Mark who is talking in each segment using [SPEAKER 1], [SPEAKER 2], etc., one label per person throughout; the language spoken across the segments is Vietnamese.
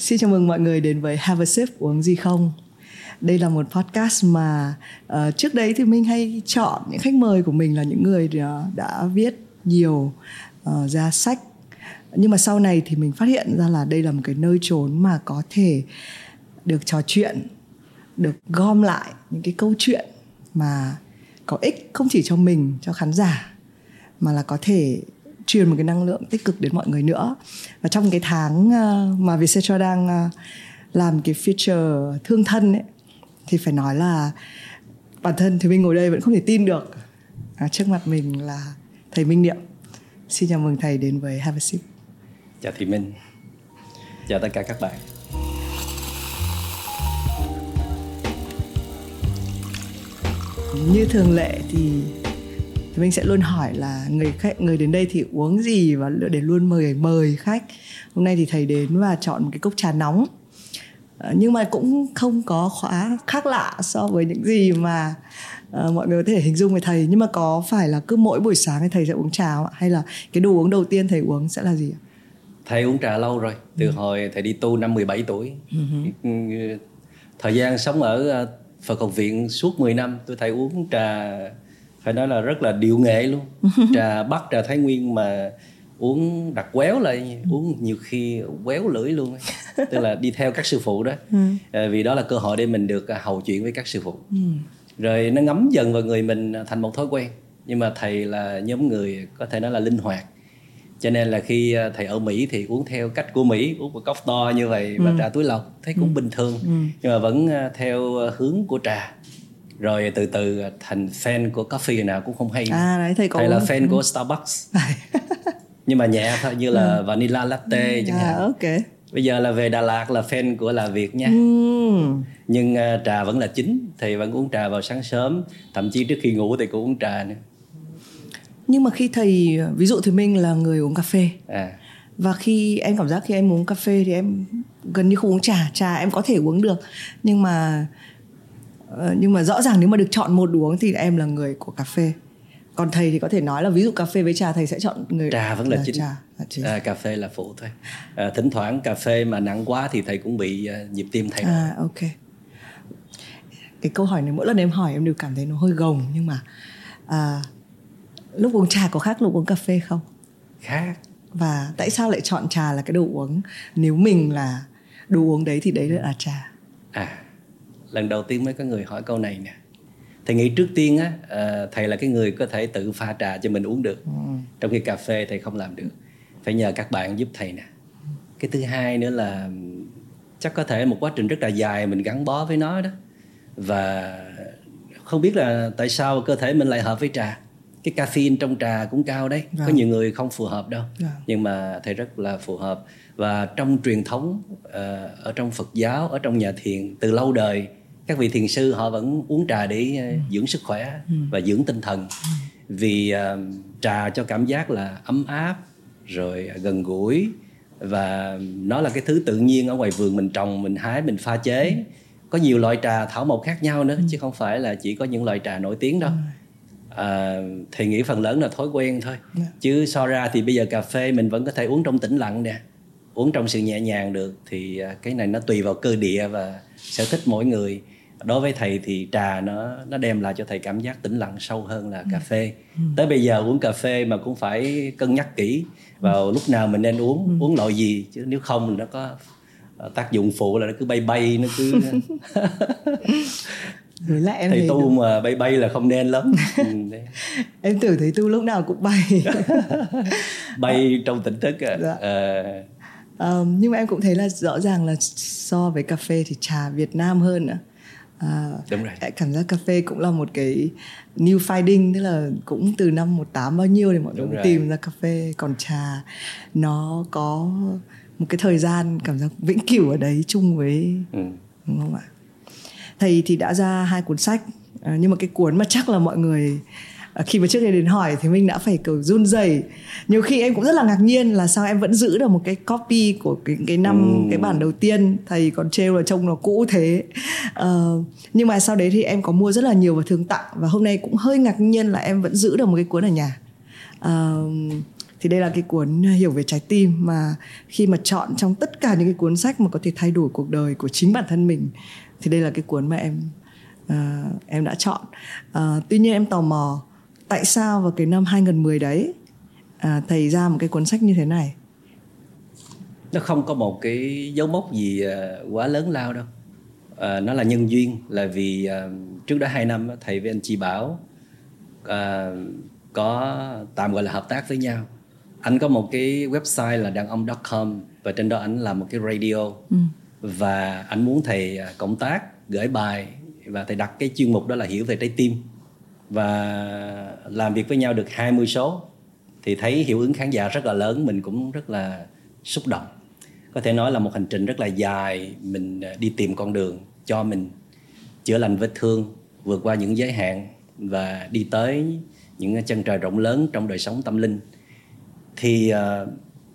[SPEAKER 1] Xin chào mừng mọi người đến với Have a Sip uống gì không. Đây là một podcast mà uh, trước đấy thì mình hay chọn những khách mời của mình là những người đã, đã viết nhiều uh, ra sách. Nhưng mà sau này thì mình phát hiện ra là đây là một cái nơi trốn mà có thể được trò chuyện, được gom lại những cái câu chuyện mà có ích không chỉ cho mình, cho khán giả mà là có thể truyền một cái năng lượng tích cực đến mọi người nữa. Và trong cái tháng ờ, mà Vietcetera đang ờ, làm cái feature thương thân ấy thì phải nói là bản thân thì mình ngồi đây vẫn không thể tin được. À, trước mặt mình là thầy Minh Niệm. Xin chào mừng thầy đến với Have a Sip
[SPEAKER 2] chào Thị Minh. Chào tất cả các bạn.
[SPEAKER 1] Như thường lệ thì thì mình sẽ luôn hỏi là người khách người đến đây thì uống gì và để luôn mời mời khách hôm nay thì thầy đến và chọn một cái cốc trà nóng ờ, nhưng mà cũng không có khóa khác lạ so với những gì mà uh, mọi người có thể hình dung về thầy nhưng mà có phải là cứ mỗi buổi sáng thì thầy sẽ uống trà không ạ hay là cái đồ uống đầu tiên thầy uống sẽ là gì ạ?
[SPEAKER 2] Thầy uống trà lâu rồi, từ ừ. hồi thầy đi tu năm 17 tuổi. Ừ. ừ thời gian sống ở ờ, Phật học viện suốt 10 năm, tôi thầy uống trà phải nói là rất là điệu nghệ luôn trà bắc trà thái nguyên mà uống đặt quéo lại uống nhiều khi quéo lưỡi luôn tức là đi theo các sư phụ đó ừ. à, vì đó là cơ hội để mình được à, hầu chuyện với các sư phụ ừ. rồi nó ngấm dần vào người mình thành một thói quen nhưng mà thầy là nhóm người có thể nói là linh hoạt cho nên là khi à, thầy ở Mỹ thì uống theo cách của Mỹ uống một cốc to như vậy và ừ. trà túi lọc thấy cũng ừ. bình thường ừ. nhưng mà vẫn theo hướng của trà rồi từ từ thành fan của coffee nào cũng không hay.
[SPEAKER 1] À đấy thầy có thầy
[SPEAKER 2] là fan của Starbucks. Nhưng mà nhẹ thôi như là ừ. vanilla latte ừ, chẳng à, hạn
[SPEAKER 1] ok.
[SPEAKER 2] Bây giờ là về Đà Lạt là fan của là Việt nha. Ừ. nhưng uh, trà vẫn là chính thì vẫn uống trà vào sáng sớm. Thậm chí trước khi ngủ thì cũng uống trà nữa.
[SPEAKER 1] Nhưng mà khi thầy ví dụ thì mình là người uống cà phê. À. và khi em cảm giác khi em uống cà phê thì em gần như không uống trà. Trà em có thể uống được. Nhưng mà Ờ, nhưng mà rõ ràng nếu mà được chọn một uống thì em là người của cà phê. Còn thầy thì có thể nói là ví dụ cà phê với trà thầy sẽ chọn người
[SPEAKER 2] trà vẫn là, là chính. trà, là chính. À, cà phê là phụ thôi. À, thỉnh thoảng cà phê mà nặng quá thì thầy cũng bị uh, nhịp tim thay đổi
[SPEAKER 1] à ok. Cái câu hỏi này mỗi lần em hỏi em đều cảm thấy nó hơi gồng nhưng mà à, lúc uống trà có khác lúc uống cà phê không?
[SPEAKER 2] Khác.
[SPEAKER 1] Và tại sao lại chọn trà là cái đồ uống nếu mình là đồ uống đấy thì đấy là trà?
[SPEAKER 2] À lần đầu tiên mới có người hỏi câu này nè thầy nghĩ trước tiên á ờ, thầy là cái người có thể tự pha trà cho mình uống được ừ. trong khi cà phê thầy không làm được phải nhờ các bạn giúp thầy nè cái thứ hai nữa là chắc có thể một quá trình rất là dài mình gắn bó với nó đó và không biết là tại sao cơ thể mình lại hợp với trà cái caffeine trong trà cũng cao đấy có vâng. nhiều người không phù hợp đâu yeah. Vâng. nhưng mà thầy rất là phù hợp và trong truyền thống uh, ở trong Phật giáo ở trong nhà thiền từ lâu đời các vị thiền sư họ vẫn uống trà để ờ, ừ. dưỡng sức khỏe ừ. và dưỡng tinh thần ừ. vì uh, trà cho cảm giác là ấm áp rồi gần gũi và nó là cái thứ tự nhiên ở ngoài vườn mình trồng mình hái mình pha chế có nhiều loại trà thảo mộc khác nhau nữa chứ không phải là chỉ có những loại trà nổi tiếng đâu à, thì nghĩ phần lớn là thói quen thôi. Dạ. chứ so ra thì bây giờ cà phê mình vẫn có thể uống trong tĩnh lặng nè uống trong sự nhẹ nhàng được thì cái này nó tùy vào cơ địa và sở thích mỗi người đối với thầy thì trà nó nó đem lại cho thầy cảm giác tĩnh lặng sâu hơn là cà ừ. phê ừ. tới bây giờ uống cà phê mà cũng phải cân nhắc kỹ vào lúc nào mình nên uống ừ. uống loại gì chứ nếu không nó có ờ, tác dụng phụ là nó cứ bay bay nó cứ
[SPEAKER 1] Với lại em
[SPEAKER 2] thầy tu đúng. mà bay bay là không nên lắm ừ,
[SPEAKER 1] em tưởng thầy tu lúc nào cũng bay
[SPEAKER 2] bay trong tỉnh thức à. Dạ. À,
[SPEAKER 1] um, nhưng mà em cũng thấy là rõ ràng là so với cà phê thì trà Việt Nam hơn nữa
[SPEAKER 2] à, đúng rồi.
[SPEAKER 1] cảm giác cà phê cũng là một cái new finding tức là cũng từ năm 18 bao nhiêu thì mọi người tìm ra cà phê. Còn trà nó có một cái thời gian cảm giác vĩnh cửu ở đấy chung với ừ. đúng không ạ? Thầy thì đã ra hai cuốn sách. À, nhưng mà cái cuốn mà chắc là mọi người À, khi mà trước đây đến hỏi thì mình đã phải kiểu run rẩy. Nhiều khi em cũng rất là ngạc nhiên là sao em vẫn giữ được một cái copy của cái cái năm ừ. cái bản đầu tiên. Thầy còn trêu là trông nó cũ thế. Uh, nhưng mà sau đấy thì em có mua rất là nhiều và thường tặng. Và hôm nay cũng hơi ngạc nhiên là em vẫn giữ được một cái cuốn ở nhà. Uh, thì đây là cái cuốn hiểu về trái tim mà khi mà chọn trong tất cả những cái cuốn sách mà có thể thay đổi cuộc đời của chính bản thân mình thì đây là cái cuốn mà em uh, em đã chọn. Uh, tuy nhiên em tò mò tại sao vào cái năm 2010 đấy uh, thầy ra một cái cuốn sách như thế này?
[SPEAKER 2] Nó không có một cái dấu mốc gì quá lớn lao đâu. À, nó là nhân duyên là vì à, trước đó hai năm thầy với anh chị bảo à, có tạm gọi là hợp tác với nhau. Anh có một cái website là đàn ông com và trên đó anh làm một cái radio. Ừ. và anh muốn thầy à, cộng tác gửi bài và thầy đặt cái chuyên mục đó là hiểu về trái tim và làm việc với nhau được 20 số thì thấy hiệu ứng khán giả rất là lớn mình cũng rất là xúc động. Có thể nói là một hành trình rất là dài mình à, đi tìm con đường cho mình chữa lành vết thương vượt qua những giới hạn và đi tới những chân trời rộng lớn trong đời sống tâm linh. Thì uh,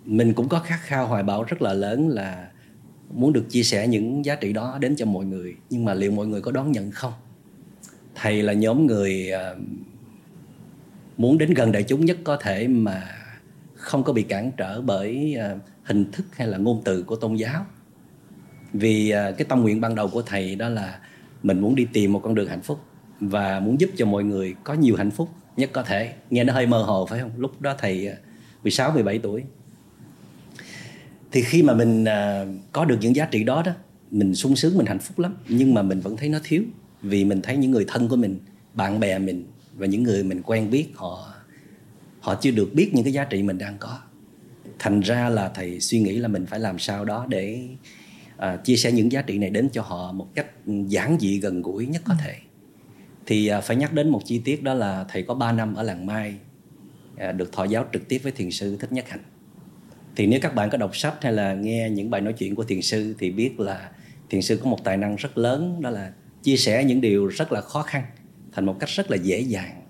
[SPEAKER 2] mình cũng có khát khao hoài bão rất là lớn là muốn được chia sẻ những giá trị đó đến cho mọi người nhưng mà liệu mọi người có đón nhận không? Thầy là nhóm người à, muốn đến gần đại chúng nhất có thể mà không có bị cản trở bởi à, hình thức hay là ngôn từ của tôn giáo? Vì à, cái tâm nguyện ban đầu của thầy đó là mình muốn đi tìm một con đường hạnh phúc và muốn giúp cho mọi người có nhiều hạnh phúc nhất có thể. Nghe nó hơi mơ hồ, phải không? Lúc đó thầy 16 17 tuổi. Thì khi mà mình có được những giá trị đó đó, mình sung sướng, mình hạnh phúc lắm, nhưng mà mình vẫn thấy nó thiếu vì mình thấy những người thân của mình bạn bè mình và những người mình quen biết họ họ chưa được biết những cái giá trị mình đang có. Thành ra là thầy suy nghĩ là mình phải làm sao đó để uh, chia sẻ những giá trị này đến cho họ một cách giản dị gần gũi nhất có ừ. thể. Thì uh, phải nhắc đến một chi tiết đó là thầy có 3 năm ở làng Mai uh, được thọ giáo trực tiếp với thiền sư thích nhất hạnh. Thì nếu các bạn có đọc sách hay là nghe những bài nói chuyện của thiền sư thì biết là thiền sư có một tài năng rất lớn đó là chia sẻ những điều rất là khó khăn thành một cách rất là dễ dàng.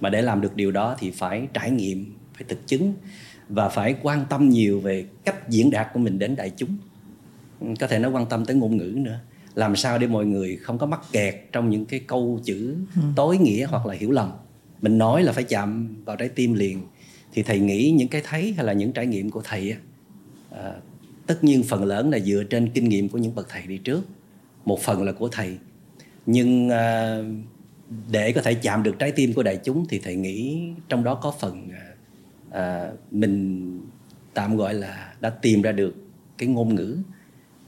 [SPEAKER 2] Mà để làm được điều đó thì phải trải nghiệm phải thực chứng và phải quan tâm nhiều về cách diễn đạt của mình đến đại chúng. Có thể nó quan tâm tới ngôn ngữ nữa. Làm sao để mọi người không có mắc kẹt trong những cái câu chữ ừ. tối nghĩa hoặc là hiểu lầm. Mình nói là phải chạm vào trái tim liền. Thì thầy nghĩ những cái thấy hay là những trải nghiệm của thầy à, tất nhiên phần lớn là dựa trên kinh nghiệm của những bậc thầy đi trước. Một phần là của thầy nhưng à, để có thể chạm được trái tim của đại chúng thì thầy nghĩ trong đó có phần à, mình tạm gọi là đã tìm ra được cái ngôn ngữ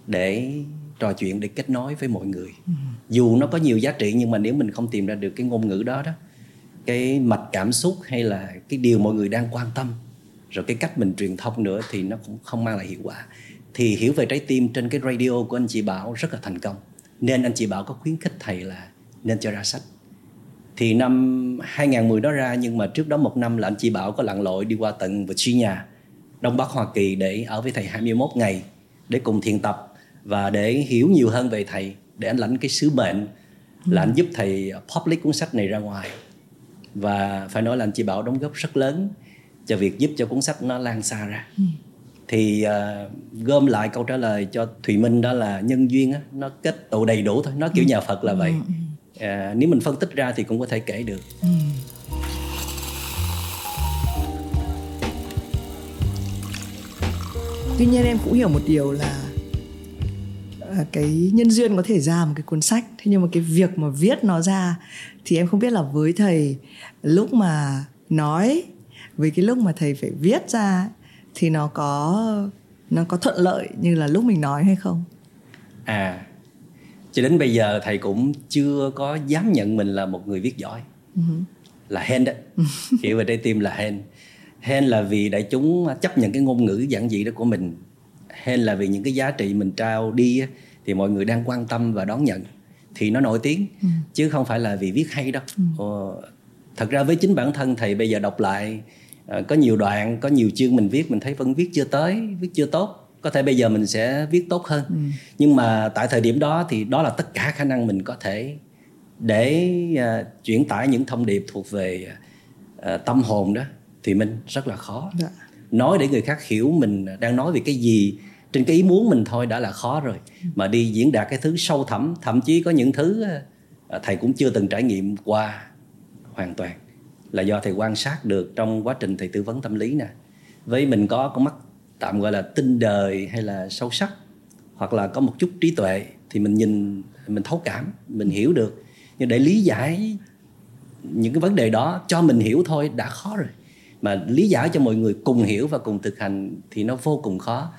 [SPEAKER 2] để trò chuyện để kết nối với mọi người. Ừ. dù nó có nhiều giá trị nhưng mà nếu mình không tìm ra được cái ngôn ngữ đó đó cái mạch cảm xúc hay là cái điều mọi người đang quan tâm rồi cái cách mình truyền thông nữa thì nó cũng không mang lại hiệu quả. Thì hiểu về trái tim trên cái radio của anh chị Bảo rất là thành công nên anh chị Bảo có khuyến khích thầy là nên cho ra sách. Thì năm 2010 đó ra nhưng mà trước đó một năm là anh chị Bảo có lặn lội đi qua tận Virginia Đông Bắc Hoa Kỳ để ở với thầy 21 ngày để cùng thiền tập và để hiểu nhiều hơn về thầy để anh lãnh cái sứ mệnh là anh giúp thầy public cuốn sách này ra ngoài. Và phải nói là anh chị Bảo đóng góp rất lớn cho việc giúp cho cuốn sách nó lan xa ra. Ừ. thì uh, gom lại câu trả lời cho Thùy Minh đó là nhân duyên á, nó kết tụ đầy đủ thôi nó kiểu ừ. nhà Phật là vậy. Uh, nếu mình phân tích ra thì cũng có thể kể được.
[SPEAKER 1] Tuy nhiên em cũng hiểu một điều là cái nhân duyên có thể ra một cái cuốn sách thế nhưng mà cái việc mà viết nó ra thì em không biết là với thầy lúc mà nói với cái lúc mà thầy phải viết ra thì nó có nó có thuận lợi như là lúc mình nói hay không?
[SPEAKER 2] À cho đến bây giờ thầy cũng chưa có dám nhận mình là một người viết giỏi. Uh-huh. là hen đấy. Hiểu về trái tim là hen hen là vì đại chúng chấp nhận cái ngôn ngữ giản dị đó của mình. Hay là vì những cái giá trị mình trao đi thì mọi người đang quan tâm và đón nhận. Thì nó nổi tiếng ừ. chứ không phải là vì viết hay đâu. Ừ. ờ, thật ra với chính bản thân thầy bây giờ đọc lại có nhiều đoạn có nhiều chương mình viết mình thấy vẫn viết chưa tới viết chưa tốt. Có thể bây giờ mình sẽ viết tốt hơn. Ừ. nhưng mà tại thời điểm đó thì đó là tất cả khả năng mình có thể để uh, chuyển tải những thông điệp thuộc về uh, tâm hồn đó thì mình rất là khó. Dạ. nói để người khác hiểu mình đang nói về cái gì trên cái ý muốn mình thôi đã là khó rồi. Mà đi diễn đạt cái thứ sâu thẳm thậm chí có những thứ thầy cũng chưa từng trải nghiệm qua hoàn toàn là do thầy quan sát được trong quá trình thầy tư vấn tâm lý nè. Với mình có con mắt tạm gọi là tinh đời hay là sâu sắc hoặc là có một chút trí tuệ thì mình nhìn mình thấu cảm mình hiểu được. Nhưng để lý giải những cái vấn đề đó cho mình hiểu thôi đã khó rồi. Mà lý giải cho mọi người cùng hiểu và cùng thực hành thì nó vô cùng khó.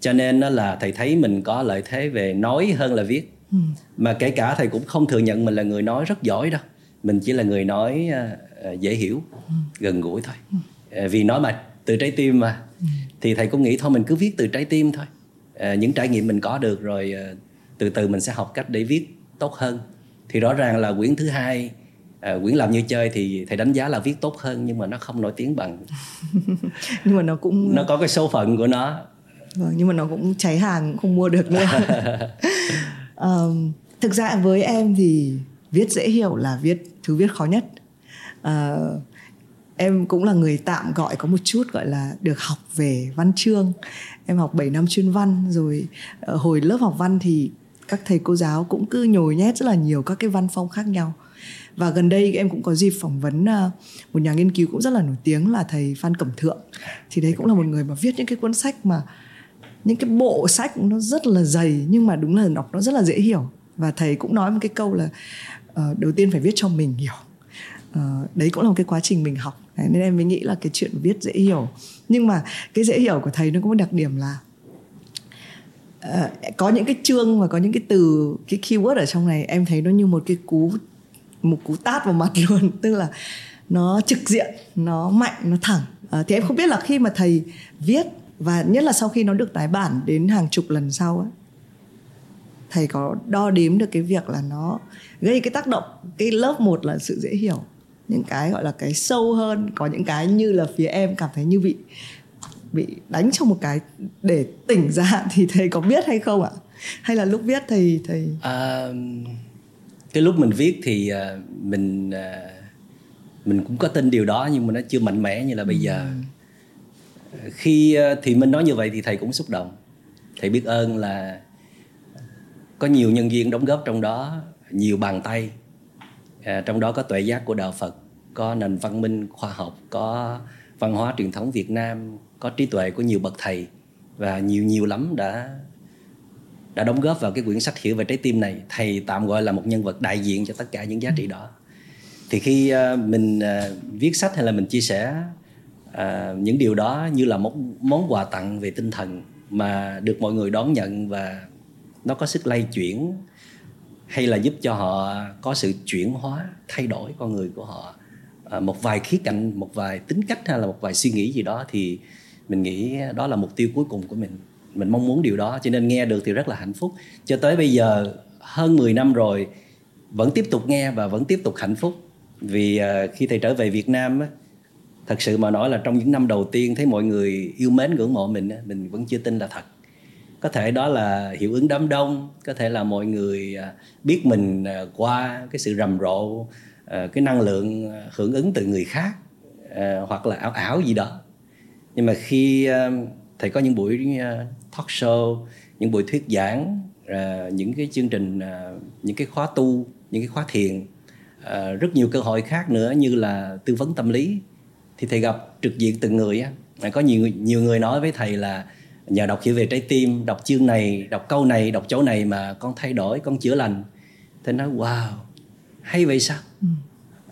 [SPEAKER 2] Cho nên nó là thầy thấy mình có lợi thế về nói hơn là viết. Ừ. mà kể cả thầy cũng không thừa nhận mình là người nói rất giỏi đâu. Mình chỉ là người nói uh, dễ hiểu gần gũi thôi. Uh, vì nói mà từ trái tim mà. Thì thầy cũng nghĩ thôi mình cứ viết từ trái tim thôi. Uh, những trải nghiệm mình có được rồi từ từ mình sẽ học cách để viết tốt hơn. Thì rõ ràng là quyển thứ hai à, quyển làm như chơi thì thầy đánh giá là viết tốt hơn nhưng mà nó không nổi tiếng bằng.
[SPEAKER 1] Nhưng mà nó cũng
[SPEAKER 2] nó có cái số phận của nó.
[SPEAKER 1] Vâng, nhưng mà nó cũng cháy hàng không mua được nữa. Um, thực ra với em thì viết dễ hiểu là viết thứ viết khó nhất uh, em cũng là người tạm gọi có một chút gọi là được học về văn chương. Em học 7 năm chuyên văn rồi uh, hồi lớp học văn thì các thầy cô giáo cũng cứ nhồi nhét rất là nhiều các cái văn phong khác nhau. Và gần đây em cũng có dịp phỏng vấn ờ, một nhà nghiên cứu cũng rất là nổi tiếng là thầy Phan Cẩm Thượng. Thì đấy cũng là một người mà viết những cái cuốn sách mà những cái bộ sách nó rất là dày nhưng mà đúng là đọc nó rất là dễ hiểu. Và thầy cũng nói một cái câu là uh, đầu tiên phải viết cho mình hiểu uh, đấy cũng là một cái quá trình mình học. Đấy, nên em mới nghĩ là cái chuyện viết dễ hiểu. Nhưng mà cái dễ hiểu của thầy nó có một đặc điểm là uh, có những cái chương và có những cái từ cái keyword ở trong này em thấy nó như một cái cú một cú tát vào mặt luôn. Tức là nó trực diện nó mạnh nó thẳng. Uh, thì em không biết là khi mà thầy viết và nhất là sau khi nó được tái bản đến hàng chục lần sau ấy thầy có đo đếm được cái việc là nó gây cái tác động cái lớp một là sự dễ hiểu những cái gọi là cái sâu hơn có những cái như là phía em cảm thấy như bị bị đánh trong một cái để tỉnh ra thì thầy có biết hay không ạ? Hay là lúc viết thầy thầy à,
[SPEAKER 2] cái lúc mình viết thì uh, mình uh, mình cũng có tin điều đó nhưng mà nó chưa mạnh mẽ như là bây giờ. Ừ. khi uh, thì mình nói như vậy thì thầy cũng xúc động. Thầy biết ơn là có nhiều nhân viên đóng góp trong đó nhiều bàn tay à, trong đó có tuệ giác của đạo phật có nền văn minh khoa học, có văn hóa truyền thống việt nam, có trí tuệ của nhiều bậc thầy và nhiều nhiều lắm đã đã đóng góp vào cái quyển sách hiểu về trái tim này. Thầy tạm gọi là một nhân vật đại diện cho tất cả những giá trị đó. Thì khi ờ, mình ờ, viết sách hay là mình chia sẻ ờ, những điều đó như là một món quà tặng về tinh thần mà được mọi người đón nhận và nó có sức lay chuyển hay là giúp cho họ có sự chuyển hóa, thay đổi con người của họ À, một vài khía cạnh, một vài tính cách hay là một vài suy nghĩ gì đó thì mình nghĩ đó là mục tiêu cuối cùng của mình. Mình mong muốn điều đó, cho nên nghe được thì rất là hạnh phúc. Cho tới bây giờ, hơn 10 năm rồi, vẫn tiếp tục nghe và vẫn tiếp tục hạnh phúc. Vì à, khi thầy trở về Việt Nam thật sự mà nói là trong những năm đầu tiên thấy mọi người yêu mến ngưỡng mộ mình mình vẫn chưa tin là thật. Có thể đó là hiệu ứng đám đông, có thể là mọi người à, biết mình qua cái sự rầm rộ Ờ, cái năng lượng ờ, hưởng ứng từ người khác ờ, hoặc là ảo ảo gì đó. Nhưng mà khi thầy có những buổi talk show, những buổi thuyết giảng những cái chương trình những cái khóa tu, những cái khóa thiền rất nhiều cơ hội khác nữa như là tư vấn tâm lý. Thì thầy gặp trực diện từng người có nhiều nhiều người nói với thầy là, nhờ đọc hiểu về trái tim, đọc chương này, đọc câu này, đọc chỗ này mà con thay đổi, con chữa lành. Thầy nói, wow, hay vậy sao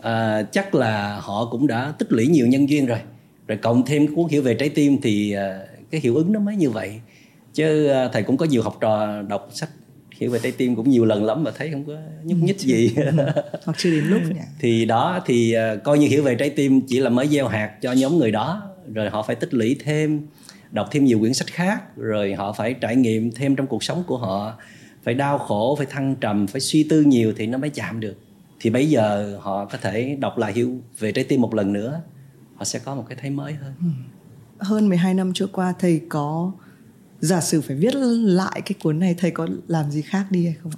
[SPEAKER 2] à, chắc là họ cũng đã tích lũy nhiều nhân duyên rồi. Rồi cộng thêm cuốn hiểu về trái tim thì uh, cái hiệu ứng nó mới như vậy. Chứ à, thầy cũng có nhiều học trò đọc sách hiểu về trái tim cũng nhiều lần lắm mà thấy không có nhúc nhích gì.
[SPEAKER 1] Hoặc chưa đến lúc nhỉ?
[SPEAKER 2] thì đó thì uh, coi như hiểu về trái tim chỉ là mới gieo hạt cho nhóm người đó. Rồi họ phải tích lũy thêm đọc thêm nhiều quyển sách khác. Rồi họ phải trải nghiệm thêm trong cuộc sống của họ. Phải đau khổ phải thăng trầm phải suy tư nhiều thì nó mới chạm được thì bây giờ họ có thể đọc lại hiểu về trái tim một lần nữa họ sẽ có một cái thấy mới hơn.
[SPEAKER 1] Hơn 12 năm trôi qua thầy có giả sử phải viết lại cái cuốn này thầy có làm gì khác đi hay không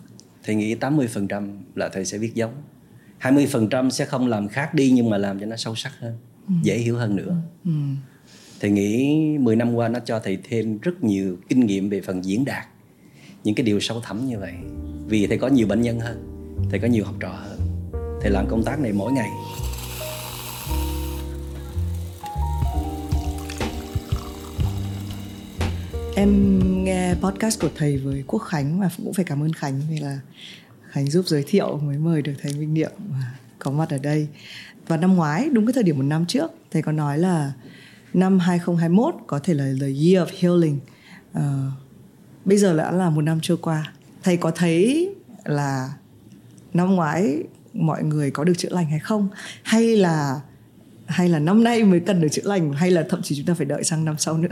[SPEAKER 2] thầy nghĩ 80% là thầy sẽ viết giống. 20% sẽ không làm khác đi nhưng mà làm cho nó sâu sắc hơn ừ. dễ hiểu hơn nữa. Ừ. thầy nghĩ 10 năm qua nó cho thầy thêm rất nhiều kinh nghiệm về phần diễn đạt những cái điều sâu thẳm như vậy. Vì thầy có nhiều bệnh nhân hơn thầy có nhiều học trò hơn thì làm công tác này mỗi ngày.
[SPEAKER 1] Em nghe podcast của thầy với quốc khánh và cũng phải cảm ơn khánh vì là khánh giúp giới thiệu mới mời được thầy minh niệm có mặt ở đây. Và năm ngoái đúng cái thời điểm một năm trước thầy có nói là năm 2021 có thể là the year of healing. Uh, bây giờ đã là một năm trôi qua. Thầy có thấy là năm ngoái mọi người có được chữa lành hay không? Hay là hay là năm nay mới cần được chữa lành hay là thậm chí chúng ta phải đợi sang năm sau nữa?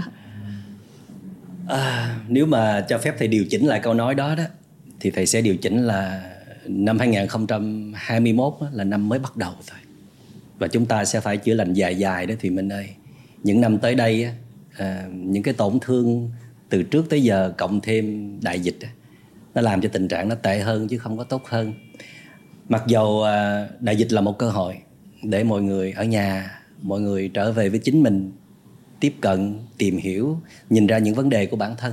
[SPEAKER 2] À, nếu mà cho phép thầy điều chỉnh lại câu nói đó đó thì thầy sẽ điều chỉnh là năm 2021 là năm mới bắt đầu thôi. Và chúng ta sẽ phải chữa lành dài dài đó thì mình ơi. Những năm tới đây à, những cái tổn thương từ trước tới giờ cộng thêm đại dịch nó làm cho tình trạng nó tệ hơn chứ không có tốt hơn mặc dầu à, đại dịch là một cơ hội để mọi người ở nhà, mọi người trở về với chính mình, tiếp cận, tìm hiểu, nhìn ra những vấn đề của bản thân.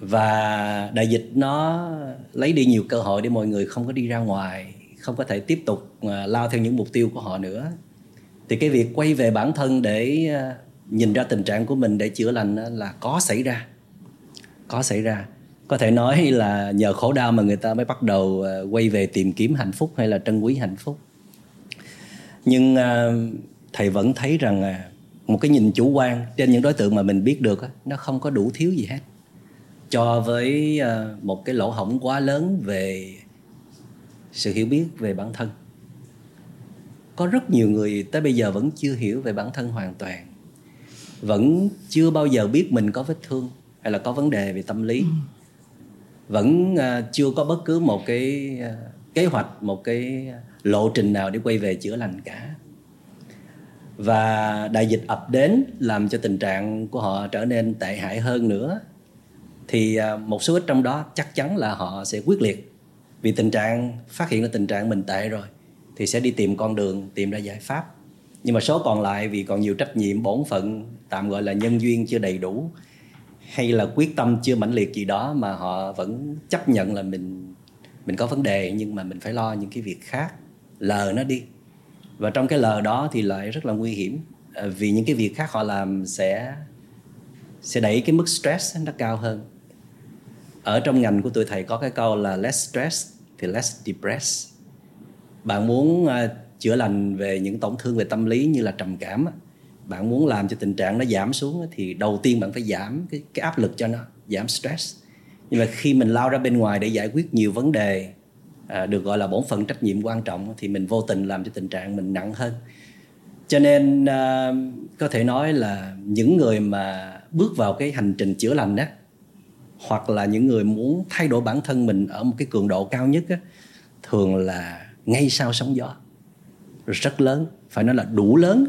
[SPEAKER 2] Và đại dịch nó lấy đi nhiều cơ hội để mọi người không có đi ra ngoài, không có thể tiếp tục à, lao theo những mục tiêu của họ nữa. Thì cái việc quay về bản thân để à, nhìn ra tình trạng của mình để chữa lành là có xảy ra, có xảy ra có thể nói là nhờ khổ đau mà người ta mới bắt đầu ờ, quay về tìm kiếm hạnh phúc hay là trân quý hạnh phúc. Nhưng ờ, thầy vẫn thấy rằng ờ, một cái nhìn chủ quan trên những đối tượng mà mình biết được nó không có đủ thiếu gì hết. Cho với một cái lỗ hổng quá lớn về sự hiểu biết về bản thân. Có rất nhiều người tới bây giờ vẫn chưa hiểu về bản thân hoàn toàn. Vẫn chưa bao giờ biết mình có vết thương hay là có vấn đề về tâm lý. Ừ vẫn à, chưa có bất cứ một cái à, kế hoạch, một cái lộ trình nào để quay về chữa lành cả. Và đại dịch ập đến làm cho tình trạng của họ trở nên tệ hại hơn nữa. Thì à, một số ít trong đó chắc chắn là họ sẽ quyết liệt. Vì tình trạng, phát hiện ra tình trạng mình tệ rồi thì sẽ đi tìm con đường, tìm ra giải pháp. Nhưng mà số còn lại vì còn nhiều trách nhiệm bổn phận, tạm gọi là nhân duyên chưa đầy đủ hay là quyết tâm chưa mãnh liệt gì đó mà họ vẫn chấp nhận là mình mình có vấn đề nhưng mà mình phải lo những cái việc khác? Lờ nó đi. Và trong cái lờ đó thì lại rất là nguy hiểm à, vì những cái việc khác họ làm sẽ sẽ đẩy cái mức stress nó cao hơn. Ở trong ngành của tôi thầy có cái câu là less stress thì less depressed bạn muốn à, chữa lành về những tổn thương về tâm lý như là trầm cảm bạn muốn làm cho tình trạng nó giảm xuống thì đầu tiên bạn phải giảm cái, cái áp lực cho nó giảm stress. Nhưng mà khi mình lao ra bên ngoài để giải quyết nhiều vấn đề à, được gọi là bổn phận trách nhiệm quan trọng thì mình vô tình làm cho tình trạng mình nặng hơn. Cho nên à, có thể nói là những người mà bước vào cái hành trình chữa lành đó hoặc là những người muốn thay đổi bản thân mình ở một cái cường độ cao nhất á, thường là ngay sau sóng gió. Rất lớn phải nói là đủ lớn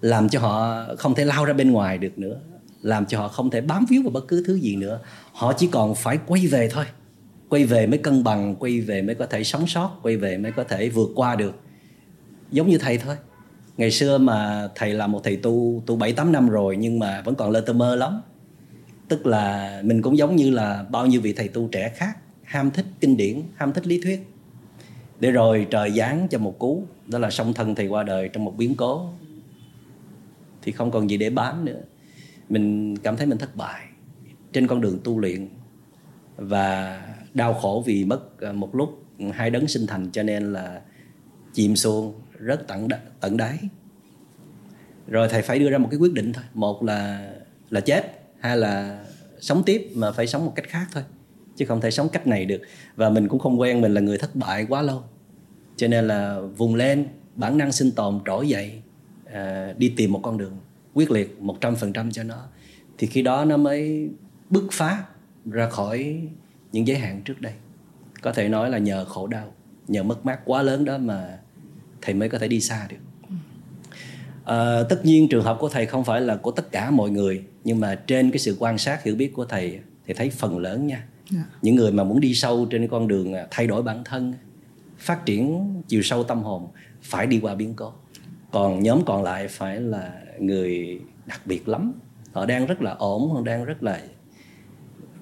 [SPEAKER 2] làm cho họ không thể lao ra bên ngoài được nữa, làm cho họ không thể bám víu vào bất cứ thứ gì nữa. Họ chỉ còn phải quay về thôi, quay về mới cân bằng, quay về mới có thể sống sót, quay về mới có thể vượt qua được. Giống như thầy thôi. Ngày xưa mà thầy là một thầy tu tu bảy tám năm rồi nhưng mà vẫn còn lơ tơ mơ lắm. Tức là mình cũng giống như là bao nhiêu vị thầy tu trẻ khác, ham thích kinh điển, ham thích lý thuyết. Để rồi trời giáng cho một cú, đó là song thân thầy qua đời trong một biến cố thì không còn gì để bám nữa. Mình cảm thấy mình thất bại trên con đường tu luyện và đau khổ vì mất à, một lúc hai đấng sinh thành cho nên là chìm xuông rất tận tận đáy. Rồi thầy phải đưa ra một cái quyết định thôi. Một là là chết hay là sống tiếp mà phải sống một cách khác thôi, chứ không thể sống cách này được. Và mình cũng không quen mình là người thất bại quá lâu, cho nên là vùng lên, bản năng sinh tồn, trỗi dậy à, đi tìm một con đường quyết liệt một trăm phần trăm cho nó thì khi đó nó mới bứt phá ra khỏi những giới hạn trước đây có thể nói là nhờ khổ đau nhờ mất mát quá lớn đó mà thầy mới có thể đi xa được à, tất nhiên trường hợp của thầy không phải là của tất cả mọi người nhưng mà trên cái sự quan sát hiểu biết của thầy thì thấy phần lớn nha yeah. Dạ. những người mà muốn đi sâu trên con đường à, thay đổi bản thân phát triển chiều sâu tâm hồn phải đi qua biến cố còn nhóm còn lại phải là người đặc biệt lắm. Họ đang rất là ổn họ đang rất là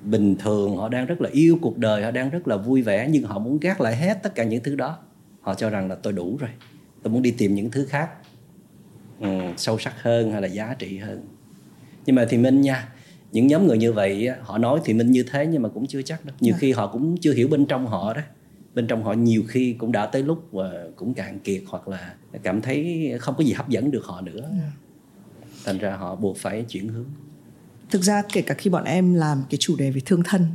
[SPEAKER 2] bình thường họ đang rất là yêu cuộc đời họ đang rất là vui vẻ nhưng họ muốn gác lại hết tất cả những thứ đó. Họ cho rằng là tôi đủ rồi tôi muốn đi tìm những thứ khác. Um, sâu sắc hơn hay là giá trị hơn. Nhưng mà thì minh nha những nhóm người như vậy họ nói thì mình như thế nhưng mà cũng chưa chắc đâu. Nhiều. Dạ. khi họ cũng chưa hiểu bên trong họ đó bên trong họ nhiều khi cũng đã tới lúc và cũng cạn kiệt hoặc là cảm thấy không có gì hấp dẫn được họ nữa. Dạ. thành ra họ buộc phải chuyển hướng
[SPEAKER 1] thực ra kể cả khi bọn em làm cái chủ đề về thương thân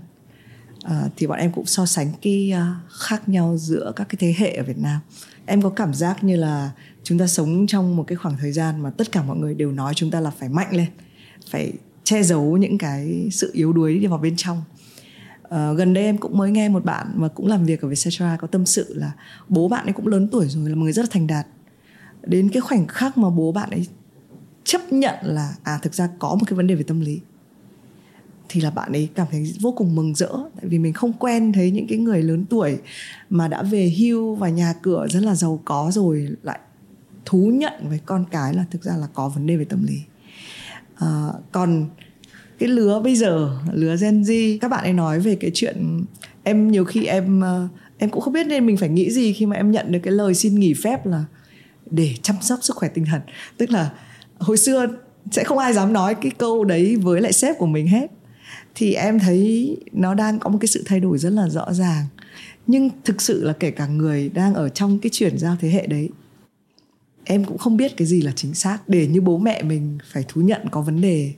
[SPEAKER 1] à, thì bọn em cũng so sánh cái uh, khác nhau giữa các cái thế hệ ở Việt Nam em có cảm giác như là chúng ta sống trong một cái khoảng thời gian mà tất cả mọi người đều nói chúng ta là phải mạnh lên phải che giấu những cái sự yếu đuối đi vào bên trong uh, gần đây em cũng mới nghe một bạn mà cũng làm việc ở Vietcetera có tâm sự là bố bạn ấy cũng lớn tuổi rồi là một người rất là thành đạt. Đến cái khoảnh khắc mà bố bạn ấy chấp nhận là à thực ra có một cái vấn đề về tâm lý thì là bạn ấy cảm thấy vô cùng mừng rỡ. Tại vì mình không quen thấy những cái người lớn tuổi mà đã về hưu và nhà cửa rất là giàu có rồi lại thú nhận với con cái là thực ra là có vấn đề về tâm lý. À, còn cái lứa bây giờ, lứa Gen Z, các bạn ấy nói về cái chuyện em nhiều khi em ờ, em cũng không biết nên mình phải nghĩ gì khi mà em nhận được cái lời xin nghỉ phép là để chăm sóc sức khỏe tinh thần. Tức là hồi xưa sẽ không ai dám nói cái câu đấy với lại sếp của mình hết. Thì em thấy nó đang có một cái sự thay đổi rất là rõ ràng. Nhưng thực sự là kể cả người đang ở trong cái chuyển giao thế hệ đấy, em cũng không biết cái gì là chính xác để như bố mẹ mình phải thú nhận có vấn đề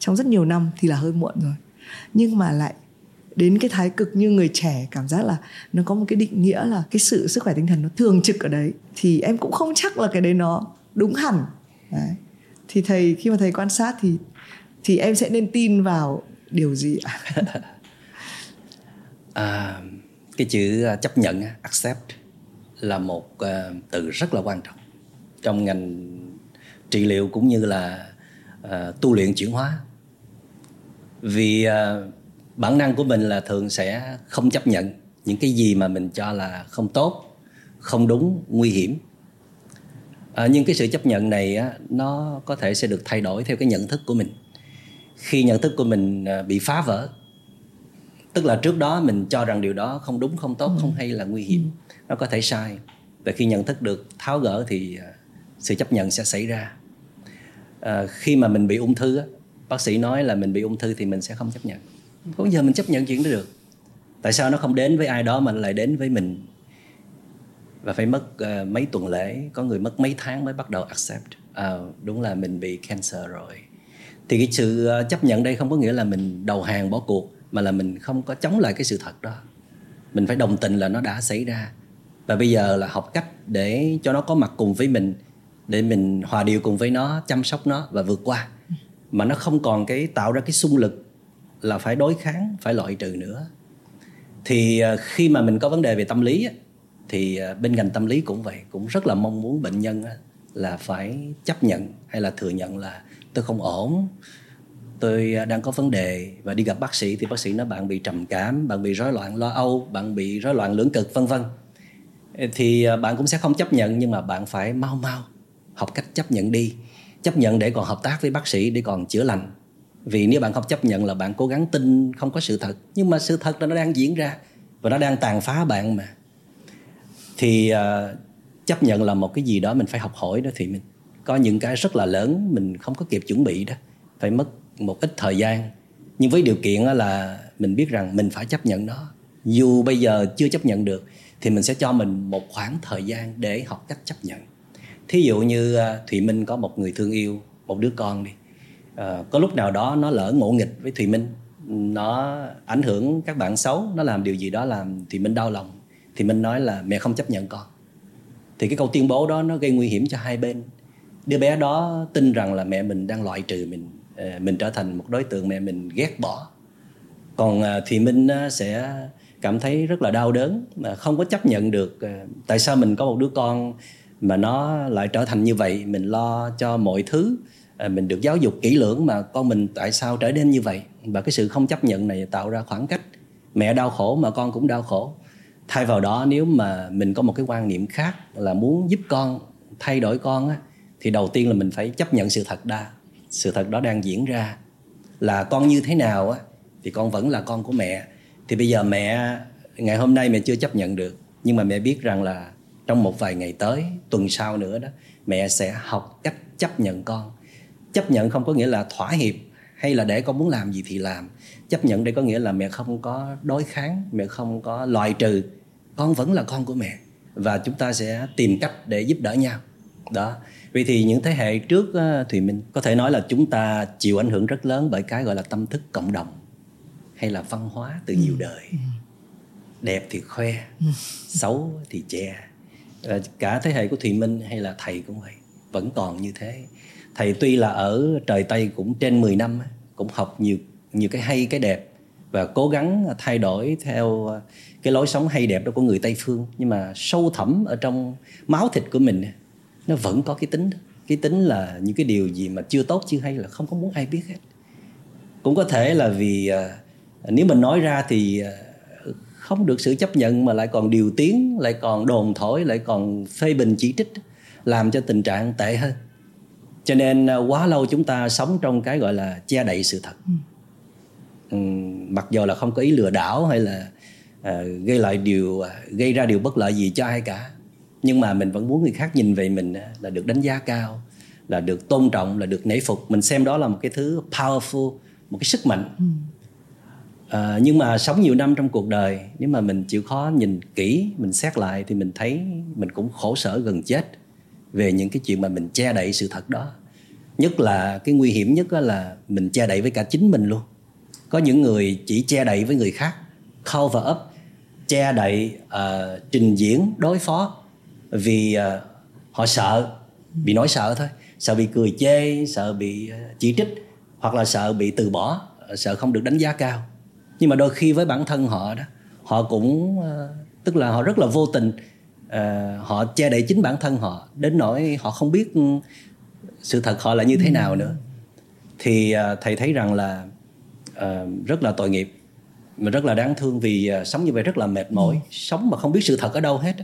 [SPEAKER 1] trong rất nhiều năm thì là hơi muộn rồi. Nhưng mà lại đến cái thái cực như người trẻ cảm giác là nó có một cái định nghĩa là cái sự sức khỏe tinh thần nó thường trực ở đấy. Thì em cũng không chắc là cái đấy nó đúng hẳn. Đấy. thì thầy khi mà thầy quan sát thì thì em sẽ nên tin vào điều gì ạ?
[SPEAKER 2] À, cái chữ à, chấp nhận accept là một uh, từ rất là quan trọng trong ngành trị liệu cũng như là uh, tu luyện chuyển hóa vì uh, bản năng của mình là thường sẽ không chấp nhận những cái gì mà mình cho là không tốt không đúng nguy hiểm à, nhưng cái sự chấp nhận này á, nó có thể sẽ được thay đổi theo cái nhận thức của mình khi nhận thức của mình à, bị phá vỡ tức là trước đó mình cho rằng điều đó không đúng không tốt ừ. không hay là nguy hiểm ừ. nó có thể sai và khi nhận thức được tháo gỡ thì à, sự chấp nhận sẽ xảy ra à, khi mà mình bị ung thư bác sĩ nói là mình bị ung thư thì mình sẽ không chấp nhận. Có giờ mình chấp nhận chuyện đó được. Tại sao nó không đến với ai đó mà lại đến với mình? Và phải mất uh, mấy tuần lễ có người mất mấy tháng mới bắt đầu accept. À, đúng là mình bị cancer rồi. Thì cái sự ờ, chấp nhận đây không có nghĩa là mình đầu hàng bỏ cuộc mà là mình không có chống lại cái sự thật đó. Mình phải đồng tình là nó đã xảy ra. Và bây giờ là học cách để cho nó có mặt cùng với mình để mình hòa điều cùng với nó chăm sóc nó và vượt qua mà nó không còn cái tạo ra cái xung lực là phải đối kháng, phải loại trừ nữa. Thì ờ, khi mà mình có vấn đề về tâm lý thì ờ, bên ngành tâm lý cũng vậy, cũng rất là mong muốn bệnh nhân là phải chấp nhận hay là thừa nhận là tôi không ổn, tôi ờ, đang có vấn đề và đi gặp bác sĩ. Thì bác sĩ nói, bạn bị trầm cảm, bạn bị rối loạn lo âu, bạn bị rối loạn lưỡng cực, vân vân. Thì bạn cũng sẽ không chấp nhận nhưng mà bạn phải mau mau học cách chấp nhận đi chấp nhận để còn hợp tác với bác sĩ để còn chữa lành. Vì nếu bạn không chấp nhận là bạn cố gắng tin không có sự thật nhưng mà sự thật là nó đang diễn ra và nó đang tàn phá bạn mà. Thì uh, chấp nhận là một cái gì đó mình phải học hỏi đó thì mình có những cái rất là lớn mình không có kịp chuẩn bị đó phải mất một ít thời gian. Nhưng với điều kiện là mình biết rằng mình phải chấp nhận nó. Dù bây giờ chưa chấp nhận được thì mình sẽ cho mình một khoảng thời gian để học cách chấp nhận thí dụ như à, thùy minh có một người thương yêu một đứa con đi à, có lúc nào đó nó lỡ ngộ nghịch với thùy minh nó ảnh hưởng các bạn xấu nó làm điều gì đó làm thùy minh đau lòng thì minh nói là mẹ không chấp nhận con. Thì cái câu tuyên bố đó nó gây nguy hiểm cho hai bên. Đứa bé đó tin rằng là mẹ mình đang loại trừ mình à, mình trở thành một đối tượng mẹ mình ghét bỏ. Còn à, ờ, thì minh sẽ cảm thấy rất là đau đớn mà không có chấp nhận được tại sao mình có một đứa con mà nó lại trở thành như vậy, mình lo cho mọi thứ. À, mình được giáo dục kỹ lưỡng mà con mình tại sao trở nên như vậy? Và cái sự không chấp nhận này tạo ra khoảng cách. Mẹ đau khổ mà con cũng đau khổ. Thay vào đó, nếu mà mình có một cái quan niệm khác là muốn giúp con, thay đổi con á, thì đầu tiên là mình phải chấp nhận sự thật đa. Sự thật đó đang diễn ra. Là con như thế nào á, thì con vẫn là con của mẹ. Thì bây giờ mẹ, ngày hôm nay mẹ chưa chấp nhận được. Nhưng mà mẹ biết rằng là trong một vài ngày tới tuần sau nữa đó mẹ sẽ học cách chấp nhận con. Chấp nhận không có nghĩa là thỏa hiệp hay là để con muốn làm gì thì làm. Chấp nhận đây có nghĩa là mẹ không có đối kháng mẹ không có loại trừ. Con vẫn là con của mẹ và chúng ta sẽ tìm cách để giúp đỡ nhau. Đó. Vì thì những thế hệ trước thì mình có thể nói là chúng ta chịu ảnh hưởng rất lớn bởi cái gọi là tâm thức cộng đồng hay là văn hóa từ nhiều ừ. đời. Ừ. đẹp thì khoe ừ. xấu thì che Ờ, cả thế hệ của thùy minh hay là thầy cũng vậy, vẫn còn như thế. Thầy tuy là ở trời tây cũng trên 10 năm cũng học nhiều nhiều cái hay, cái đẹp và cố gắng thay đổi theo ờ, cái lối sống hay đẹp đó của người tây phương. Nhưng mà sâu thẳm ở trong máu thịt của mình nó vẫn có cái tính cái tính là những cái điều gì mà chưa tốt, chưa hay là không có muốn ai biết hết. Cũng có thể là vì ờ, nếu mình nói ra thì không được sự chấp nhận mà lại còn điều tiếng lại còn đồn thổi lại còn phê bình chỉ trích làm cho tình trạng tệ hơn cho nên à, quá lâu chúng ta sống trong cái gọi là che đậy sự thật ừ. mặc dù là không có ý lừa đảo hay là uh, gây lại điều gây ra điều bất lợi gì cho ai cả nhưng mà mình vẫn muốn người khác nhìn về mình là được đánh giá cao là được tôn trọng là được nể phục mình xem đó là một cái thứ powerful một cái sức mạnh ừ à, nhưng mà sống nhiều năm trong cuộc đời nếu mà mình chịu khó nhìn kỹ mình xét lại thì mình thấy mình cũng khổ sở gần chết về những cái chuyện mà mình che đậy sự thật đó. Nhất là cái nguy hiểm nhất là mình che đậy với cả chính mình luôn. Có những người chỉ che đậy với người khác cover up che đậy uh, trình diễn đối phó vì uh, họ sợ bị nói sợ thôi. Sợ bị cười chê sợ bị chỉ trích hoặc là sợ bị từ bỏ sợ không được đánh giá cao nhưng mà đôi khi với bản thân họ đó họ cũng uh, tức là họ rất là vô tình uh, họ che đậy chính bản thân họ đến nỗi họ không biết sự thật họ là như thế ừ. nào nữa thì uh, thầy thấy rằng là uh, rất là tội nghiệp mà rất là đáng thương vì uh, sống như vậy rất là mệt mỏi ừ. sống mà không biết sự thật ở đâu hết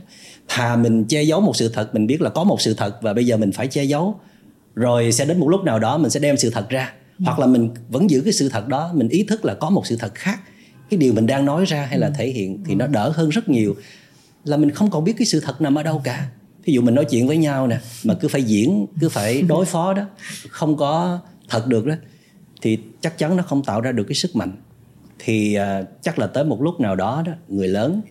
[SPEAKER 2] thà mình che giấu một sự thật mình biết là có một sự thật và bây giờ mình phải che giấu rồi sẽ đến một lúc nào đó mình sẽ đem sự thật ra ừ. hoặc là mình vẫn giữ cái sự thật đó mình ý thức là có một sự thật khác cái điều mình đang nói ra hay là ừ. thể hiện thì nó đỡ hơn rất nhiều. Là mình không còn biết cái sự thật nằm ở đâu cả. Ví dụ mình nói chuyện với nhau nè mà cứ phải diễn cứ phải đối phó đó không có thật được đó thì chắc chắn nó không tạo ra được cái sức mạnh. Thì uh, chắc là tới một lúc nào đó đó người lớn